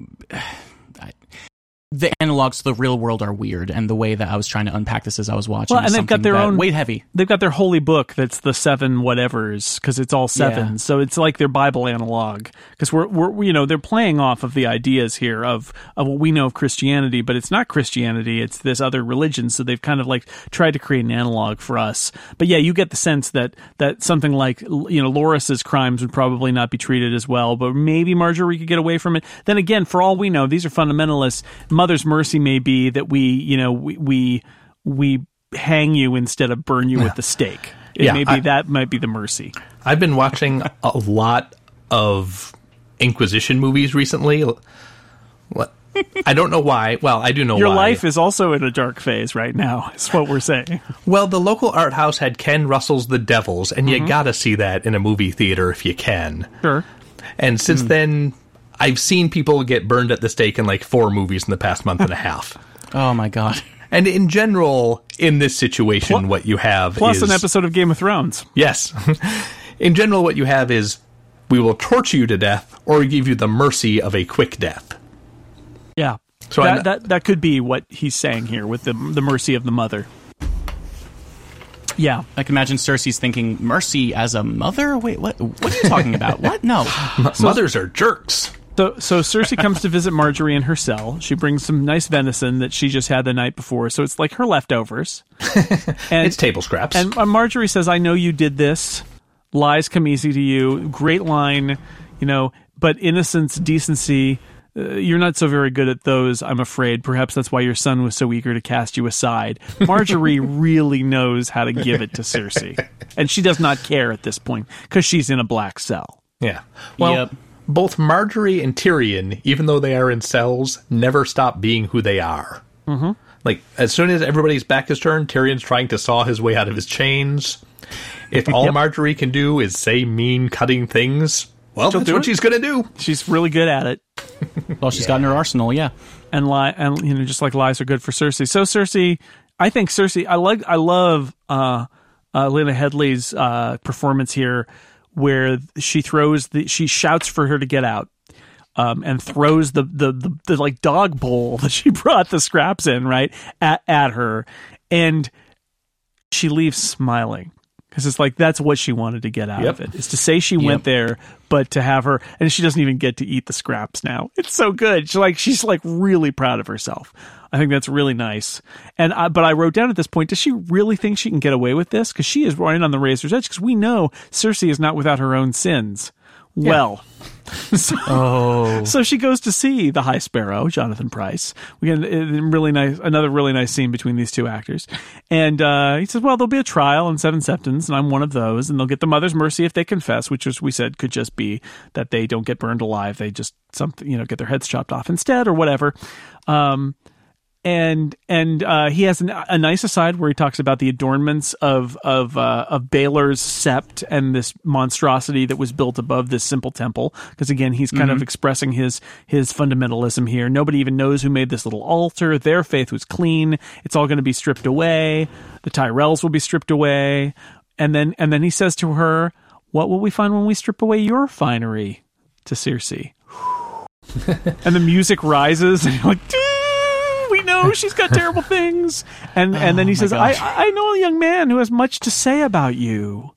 the analogs to the real world are weird. And the way that I was trying to unpack this as I was watching, Well, and they've got their own- weight heavy. they've got their holy book that's the seven whatevers because it's all seven Yeah. so it's like their bible analog because we're, we're you know they're playing off of the ideas here of, of what we know of christianity but it's not christianity it's this other religion so they've kind of like tried to create an analog for us but yeah you get the sense that that something like you know Loras's crimes would probably not be treated as well but maybe Margaery could get away from it then again for all we know these are fundamentalists mother's mercy may be that we you know we we, we hang you instead of burn you with the stake. And Yeah, maybe I- that might be the mercy. I've been watching a lot of Inquisition movies recently. I don't know why. Well, I do know Your why. life is also in a dark phase right now. Is what we're saying. Well, the local art house had Ken Russell's The Devils, and Mm-hmm. you gotta see that in a movie theater if you can. Sure. And since Hmm. then, I've seen people get burned at the stake in like four movies in the past month and a half. Oh my God. And in general, in this situation, Pl- what you have Plus is an episode of Game of Thrones. Yes. in general, what you have is we will torture you to death or give you the mercy of a quick death. Yeah. So that, that that could be what he's saying here with the the mercy of the mother. Yeah. I can imagine Cersei's thinking, Mercy as a mother? Wait, what? What are you talking about? What? No. Mothers are jerks. So so Cersei comes to visit Margaery in her cell. She brings some nice venison that she just had the night before. So it's like her leftovers. And It's table scraps. And uh, Margaery says, I know you did this. Lies come easy to you. Great line, you know, but innocence, decency, uh, you're not so very good at those, I'm afraid. Perhaps that's why your son was so eager to cast you aside. Margaery really knows how to give it to Cersei. And she does not care at this point because she's in a black cell. yeah. Well, Yep. Both Margaery and Tyrion, even though they are in cells, never stop being who they are. Mm-hmm. Like, as soon as everybody's back is turned, Tyrion's trying to saw his way out of his chains. If all Yep. Margaery can do is say mean, cutting things, well, that's what it. she's going to do. She's really good at it. Well, she's got in her arsenal, yeah. and lie and you know just like lies are good for Cersei. So Cersei, I think Cersei, I like I love uh, uh, Lena Headey's uh, performance here, where she throws the she shouts for her to get out. Um, and throws the, the, the, the like dog bowl that she brought the scraps in right at, at her and she leaves smiling because it's like that's what she wanted to get out Yep. of it is to say she went there but to have her and she doesn't even get to eat the scraps now. It's so good. She's like she's like really proud of herself. I think that's really nice. And I, but i wrote down at this point does she really think she can get away with this? Because she is running on the razor's edge because we know cersei is not without her own sins Well, so, Oh. so she goes to see the High Sparrow, Jonathan Pryce. We get a really nice, another really nice scene between these two actors. And uh, he says, "Well, there'll be a trial in Seven Septons, and I'm one of those, and they'll get the mother's mercy if they confess, which, as we said, could just be that they don't get burned alive; they just something, you know, get their heads chopped off instead, or whatever." Um, and and uh, he has an, a nice aside where he talks about the adornments of of uh, of Baelor's sept and this monstrosity that was built above this simple temple. Because again, he's kind of expressing his his fundamentalism here. Nobody even knows who made this little altar. Their faith was clean. It's all going to be stripped away. The Tyrells will be stripped away. And then and then he says to her, "What will we find when we strip away your finery?" To Cersei. and the music rises, and you're like, "Ding! We she's got terrible things. And and then he Oh, says, I. I know a young man who has much to say about you.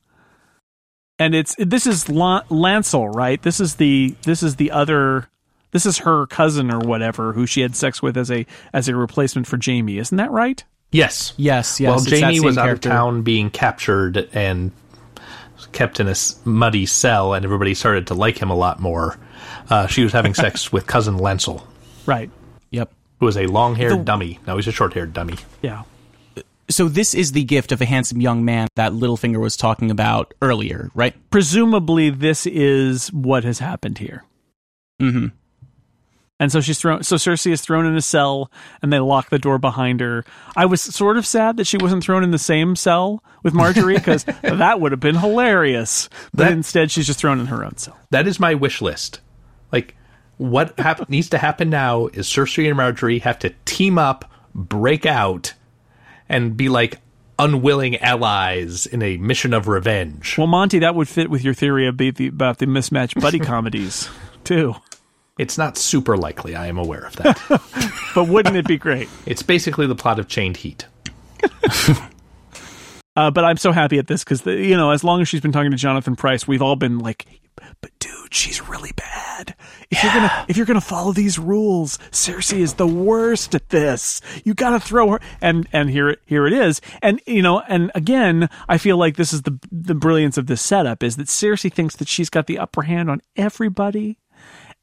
And it's this is Lancel, right? This is the this is the other this is her cousin or whatever who she had sex with as a as a replacement for Jaime. Isn't that right? Yes. Yes, yes. Well, Jaime same was out character. of town being captured and kept in a muddy cell, and everybody started to like him a lot more. Uh, she was having sex with cousin Lancel. Right. Yep. Who was a long-haired dummy. Now he's a short-haired dummy. Yeah. So this is the gift of a handsome young man that Littlefinger was talking about earlier, right? Presumably this is what has happened here. Mm-hmm. And so she's thrown. So Cersei is thrown in a cell, and they lock the door behind her. I was sort of sad that she wasn't thrown in the same cell with Margaery because that would have been hilarious. But That- instead, she's just thrown in her own cell. That is my wish list. Like, what hap- needs to happen now is Cersei and Margaery have to team up, break out, and be like unwilling allies in a mission of revenge. Well, Monty, that would fit with your theory about the, about the mismatched buddy comedies too. It's not super likely, I am aware of that. But wouldn't it be great? it's basically the plot of Chained Heat. Uh, but I'm so happy at this because you know, as long as she's been talking to Jonathan Pryce, we've all been like, "But dude, she's really bad. If you're gonna if you're gonna follow these rules, Cersei is the worst at this. You got to throw her." And and here here it is. And you know, and again, I feel like this is the the brilliance of this setup is that Cersei thinks that she's got the upper hand on everybody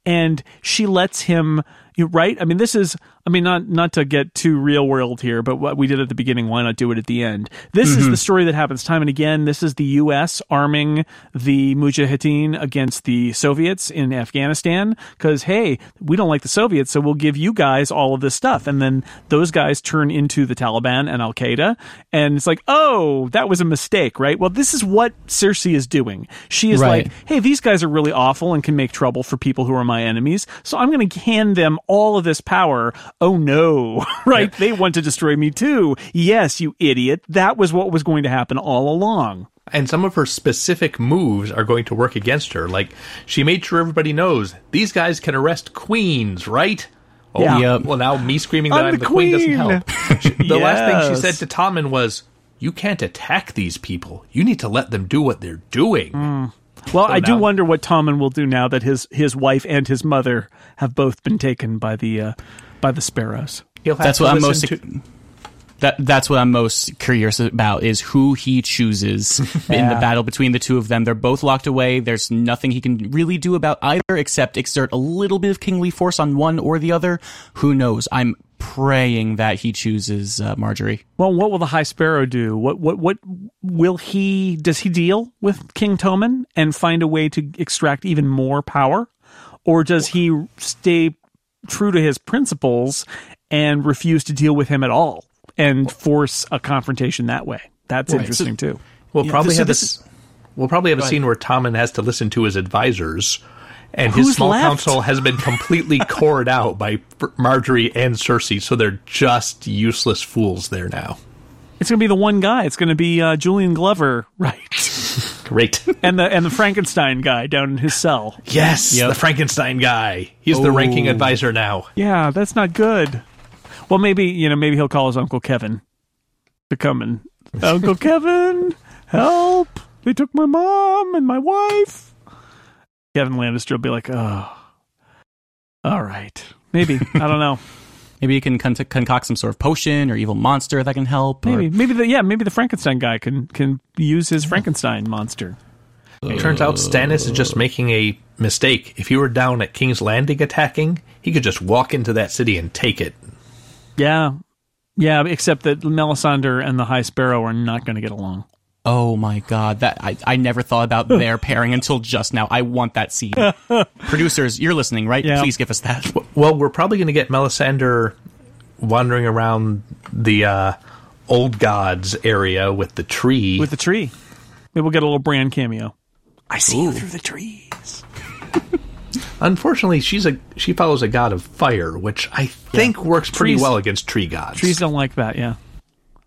and she lets him you right? I mean this is i mean not not to get too real world here but what we did at the beginning why not do it at the end? This is the mm-hmm. story that happens time and again. This is the us arming the mujahideen against the soviets in afghanistan because hey we don't like the soviets so we'll give you guys all of this stuff. And then those guys turn into the taliban and al-qaeda and it's like oh that was a mistake right? Well this is what cersei is doing. She is Right. like hey, these guys are really awful and can make trouble for people who are my enemies. So I'm going to hand them all of this power. Oh no, right? They want to destroy me too. Yes, you idiot. That was what was going to happen all along. And some of her specific moves are going to work against her. Like, she made sure everybody knows these guys can arrest queens, right? Oh, Yeah. Yep. well, now me screaming that I'm I'm, the the queen. doesn't help. She- the last thing she said to Tommen was, You can't attack these people. You need to let them do what they're doing. Mm. Well, I do wonder what Tommen will do now that his his wife and his mother have both been taken by the uh, by the sparrows. He'll have That's to what I'm most to- that that's what I'm most curious about is who he chooses in the battle between the two of them. They're both locked away. There's nothing he can really do about either except exert a little bit of kingly force on one or the other. Who knows? I'm praying that he chooses uh, Margaery. Well, what will the High Sparrow do? What what what will he? Does he deal with King Tommen and find a way to extract even more power, or does he stay true to his principles and refuse to deal with him at all and force a confrontation that way? That's Right. interesting too. We'll Yeah, probably so have this this. We'll probably have a scene where Tommen has to listen to his advisors, and Who's his small left? council has been completely cored out by Margaery and Cersei, so they're just useless fools there now. It's going to be the one guy. It's going to be uh, Julian Glover, right? Great. and the and the Frankenstein guy down in his cell. yes, Yep. the Frankenstein guy. He's the Oh. ranking advisor now. Yeah, that's not good. Well, maybe you know, maybe he'll call his uncle Kevan to come and Uncle Kevan, help! They took my mom and my wife. Kevan Lannister will be like, oh, all right, maybe I don't know. Maybe he can con- concoct some sort of potion or evil monster that can help. or- Maybe maybe the yeah maybe the Frankenstein guy can can use his Frankenstein monster. It turns out Stannis is just making a mistake. If he were down at King's Landing attacking, he could just walk into that city and take it. Yeah, yeah. Except that Melisandre and the High Sparrow are not going to get along. Oh my god, that I, I never thought about their pairing until just now. I want that scene. Producers, you're listening, right? Yeah. Please give us that. Well, we're probably going to get Melisandre wandering around the uh, old gods area with the tree. with the tree. Maybe we'll get a little Bran cameo. I see you through the trees. Unfortunately, she's a she follows a god of fire, which I think works pretty Trees- well against tree gods. Trees don't like that. Yeah,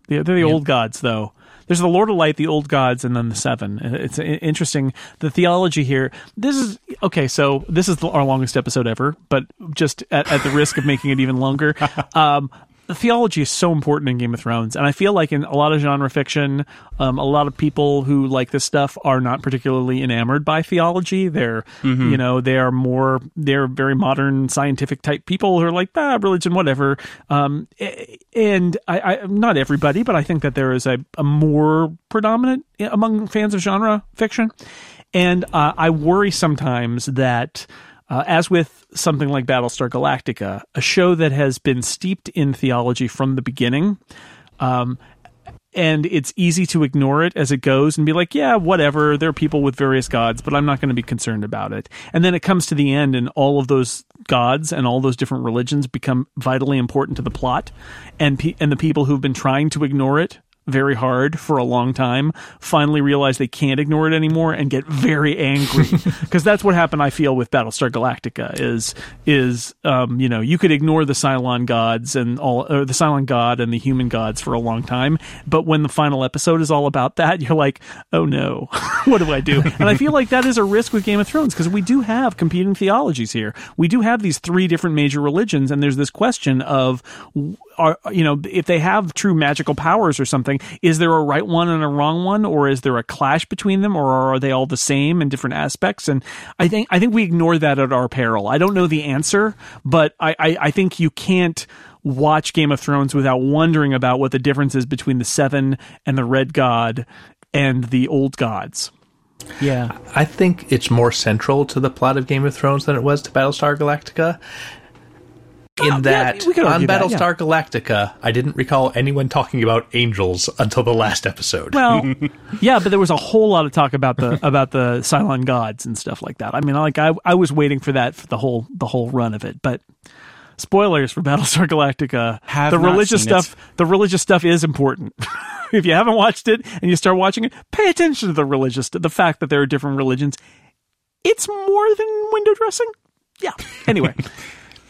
they're, they're the old gods, though. There's the Lord of Light, the old gods, and then the seven. It's interesting. The theology here. This is okay. So this is our longest episode ever, but just at, at the risk of making it even longer. Um, the theology is so important in Game of Thrones, and I feel like in a lot of genre fiction, um, a lot of people who like this stuff are not particularly enamored by theology. They're, you know, they are more, they're very modern scientific type people who are like, ah, religion, whatever. Um, and I, I, not everybody, but I think that there is a, a more predominant among fans of genre fiction, and uh, I worry sometimes that. Uh, as with something like Battlestar Galactica, a show that has been steeped in theology from the beginning, um, and it's easy to ignore it as it goes and be like, yeah, whatever. There are people with various gods, but I'm not going to be concerned about it. And then it comes to the end, and all of those gods and all those different religions become vitally important to the plot, and pe- and the people who've been trying to ignore it very hard for a long time finally realize they can't ignore it anymore and get very angry. Because that's what happened i feel with battlestar galactica is is um, you know you could ignore the cylon gods and all or the cylon god and the human gods for a long time but when the final episode is all about that you're like oh no. What do i do? And i feel like that is a risk with game of thrones because we do have competing theologies here. We do have these three different major religions and there's this question of are you know if they have true magical powers or something is there a right one and a wrong one or is there a clash between them or are they all the same in different aspects and i think i think we ignore that at our peril i don't know the answer but i i, I think you can't watch game of thrones without wondering about what the difference is between the seven and the red god and the old gods Yeah. I think it's more central to the plot of Game of Thrones than it was to Battlestar Galactica. In yeah, that, we on argue that, Battlestar Galactica, I didn't recall anyone talking about angels until the last episode. Well, yeah, but there was a whole lot of talk about the about the Cylon gods and stuff like that. I mean, like I I was waiting for that for the whole the whole run of it, but spoilers for Battlestar Galactica. Have the religious seen it. stuff. The religious stuff is important. if you haven't watched it and you start watching it, pay attention to the religious the fact that there are different religions. It's more than window dressing. Yeah. Anyway.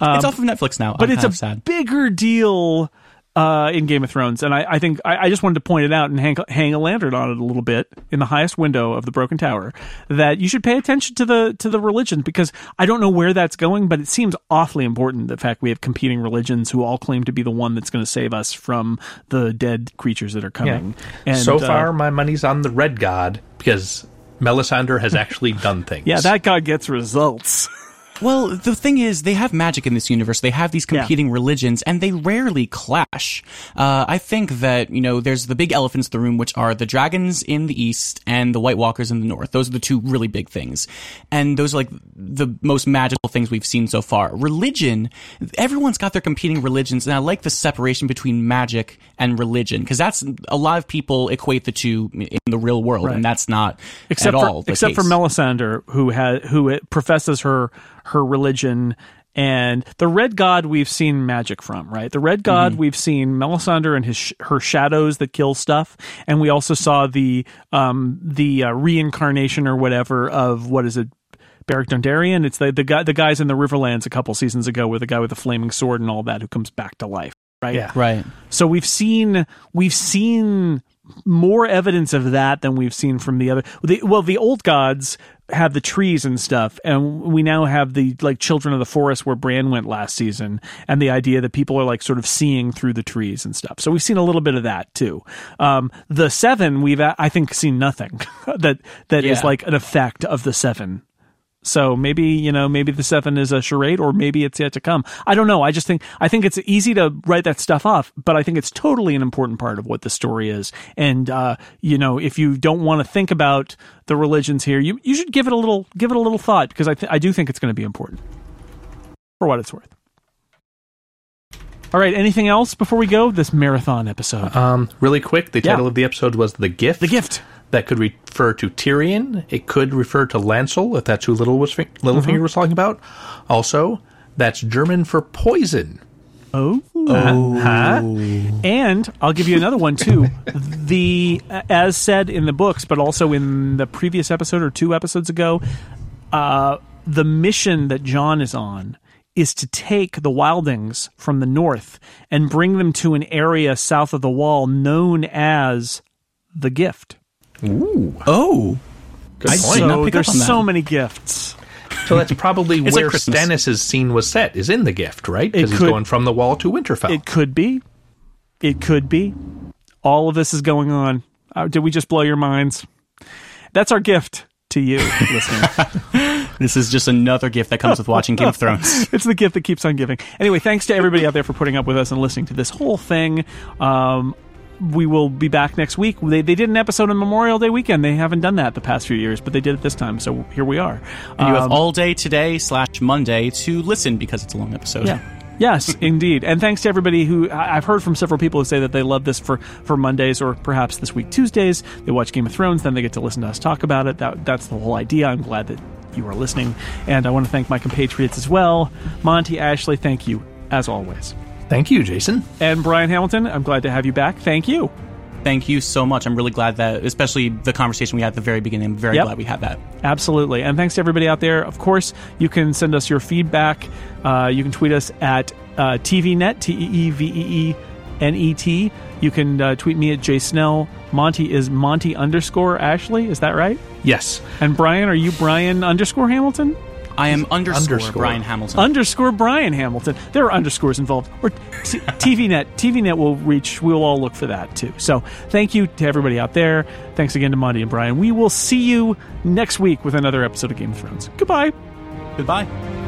It's off of Netflix now. Um, but I'm it's kind a sad. bigger deal uh, in Game of Thrones, and I, I think I, I just wanted to point it out and hang, hang a lantern on it a little bit in the highest window of the Broken Tower. That you should pay attention to the to the religions because I don't know where that's going, but it seems awfully important. The fact we have competing religions who all claim to be the one that's going to save us from the dead creatures that are coming. And so uh, far, my money's on the Red God because Melisandre has actually done things. yeah, that god gets results. Well, the thing is, they have magic in this universe. They have these competing religions, and they rarely clash. Uh, I think that you know, there's the big elephants in the room, which are the dragons in the east and the White Walkers in the north. Those are the two really big things, and those are like the most magical things we've seen so far. Religion, everyone's got their competing religions, and I like the separation between magic and religion because that's a lot of people equate the two in the real world, and that's not except at for all the except for. Melisandre, who has who it professes her her religion. And the red god we've seen magic from, right? The red god Mm-hmm. we've seen Melisandre and his sh- her shadows that kill stuff, and we also saw the um the uh, reincarnation or whatever of what is it, Beric Dondarrion? It's the the guy the guys in the Riverlands a couple seasons ago with the guy with the flaming sword and all that who comes back to life, right? Yeah. right. So we've seen we've seen more evidence of that than we've seen from the other. The, well, the old gods have the trees and stuff, and we now have the like children of the forest where Bran went last season, and the idea that people are like sort of seeing through the trees and stuff. So we've seen a little bit of that too. Um, the seven we've I think seen nothing that that is Yeah. like an effect of the seven. So maybe you know maybe the seven is a charade, or maybe it's yet to come. I don't know. I just think I think it's easy to write that stuff off, but I think it's totally an important part of what the story is. And uh, you know, if you don't want to think about the religions here, you you should give it a little give it a little thought because I th- I do think it's going to be important for what it's worth. All right. Anything else before we go? This marathon episode. Um, really quick, the Yeah. title of the episode was "The Gift." the gift. That could refer to Tyrion. It could refer to Lancel, if that's who Little was Mm-hmm. Littlefinger was talking about. Also, that's German for poison. Oh. Huh? And I'll give you another one too. the as said in the books, but also in the previous episode or two episodes ago, uh, the mission that Jon is on is to take the wildings from the north and bring them to an area south of the wall known as the Gift. Ooh, Oh, good I point. did not So pick up there's on that. so many gifts. So that's probably It's like where Christmas. Stannis' scene was set, is in the gift, right? Because he's going from the wall to Winterfell. It could be. It could be. All of this is going on. Uh, did we just blow your minds? That's our gift to you, listeners. this is just another gift that comes with watching Game of Thrones. it's the gift that keeps on giving. Anyway, thanks to everybody out there for putting up with us and listening to this whole thing. Um, we will be back next week. They, they did an episode on Memorial Day weekend. They haven't done that the past few years, but they did it this time. So here we are. And you have Um, all day today slash Monday to listen because it's a long episode. Yeah. Yes, indeed. And thanks to everybody who I've heard from several people who say that they love this for, for Mondays or perhaps this week Tuesdays. They watch Game of Thrones, then they get to listen to us talk about it. That that's the whole idea. I'm glad that you are listening, and I want to thank my compatriots as well. Monty, Ashley, thank you as always, Thank you, Jason. and Brian Hamilton. I'm glad to have you back. Thank you. Thank you so much. I'm really glad that, especially the conversation we had at the very beginning, I'm very Yep. glad we had that. Absolutely. And thanks to everybody out there. Of course, you can send us your feedback. Uh, you can tweet us at uh, TeeVeeNet, T E E V E E N E T. You can uh, tweet me at Jay Snell. Monty is Monty underscore Ashley. Is that right? Yes. And Brian, are you Brian underscore Hamilton? I am underscore, underscore. Brian Hamilton. Underscore Brian Hamilton. There are underscores involved. Or t- TeeVeeNet. TeeVeeNet will reach. We'll all look for that too. So thank you to everybody out there. Thanks again to Monty and Brian. We will see you next week with another episode of Game of Thrones. Goodbye. Goodbye.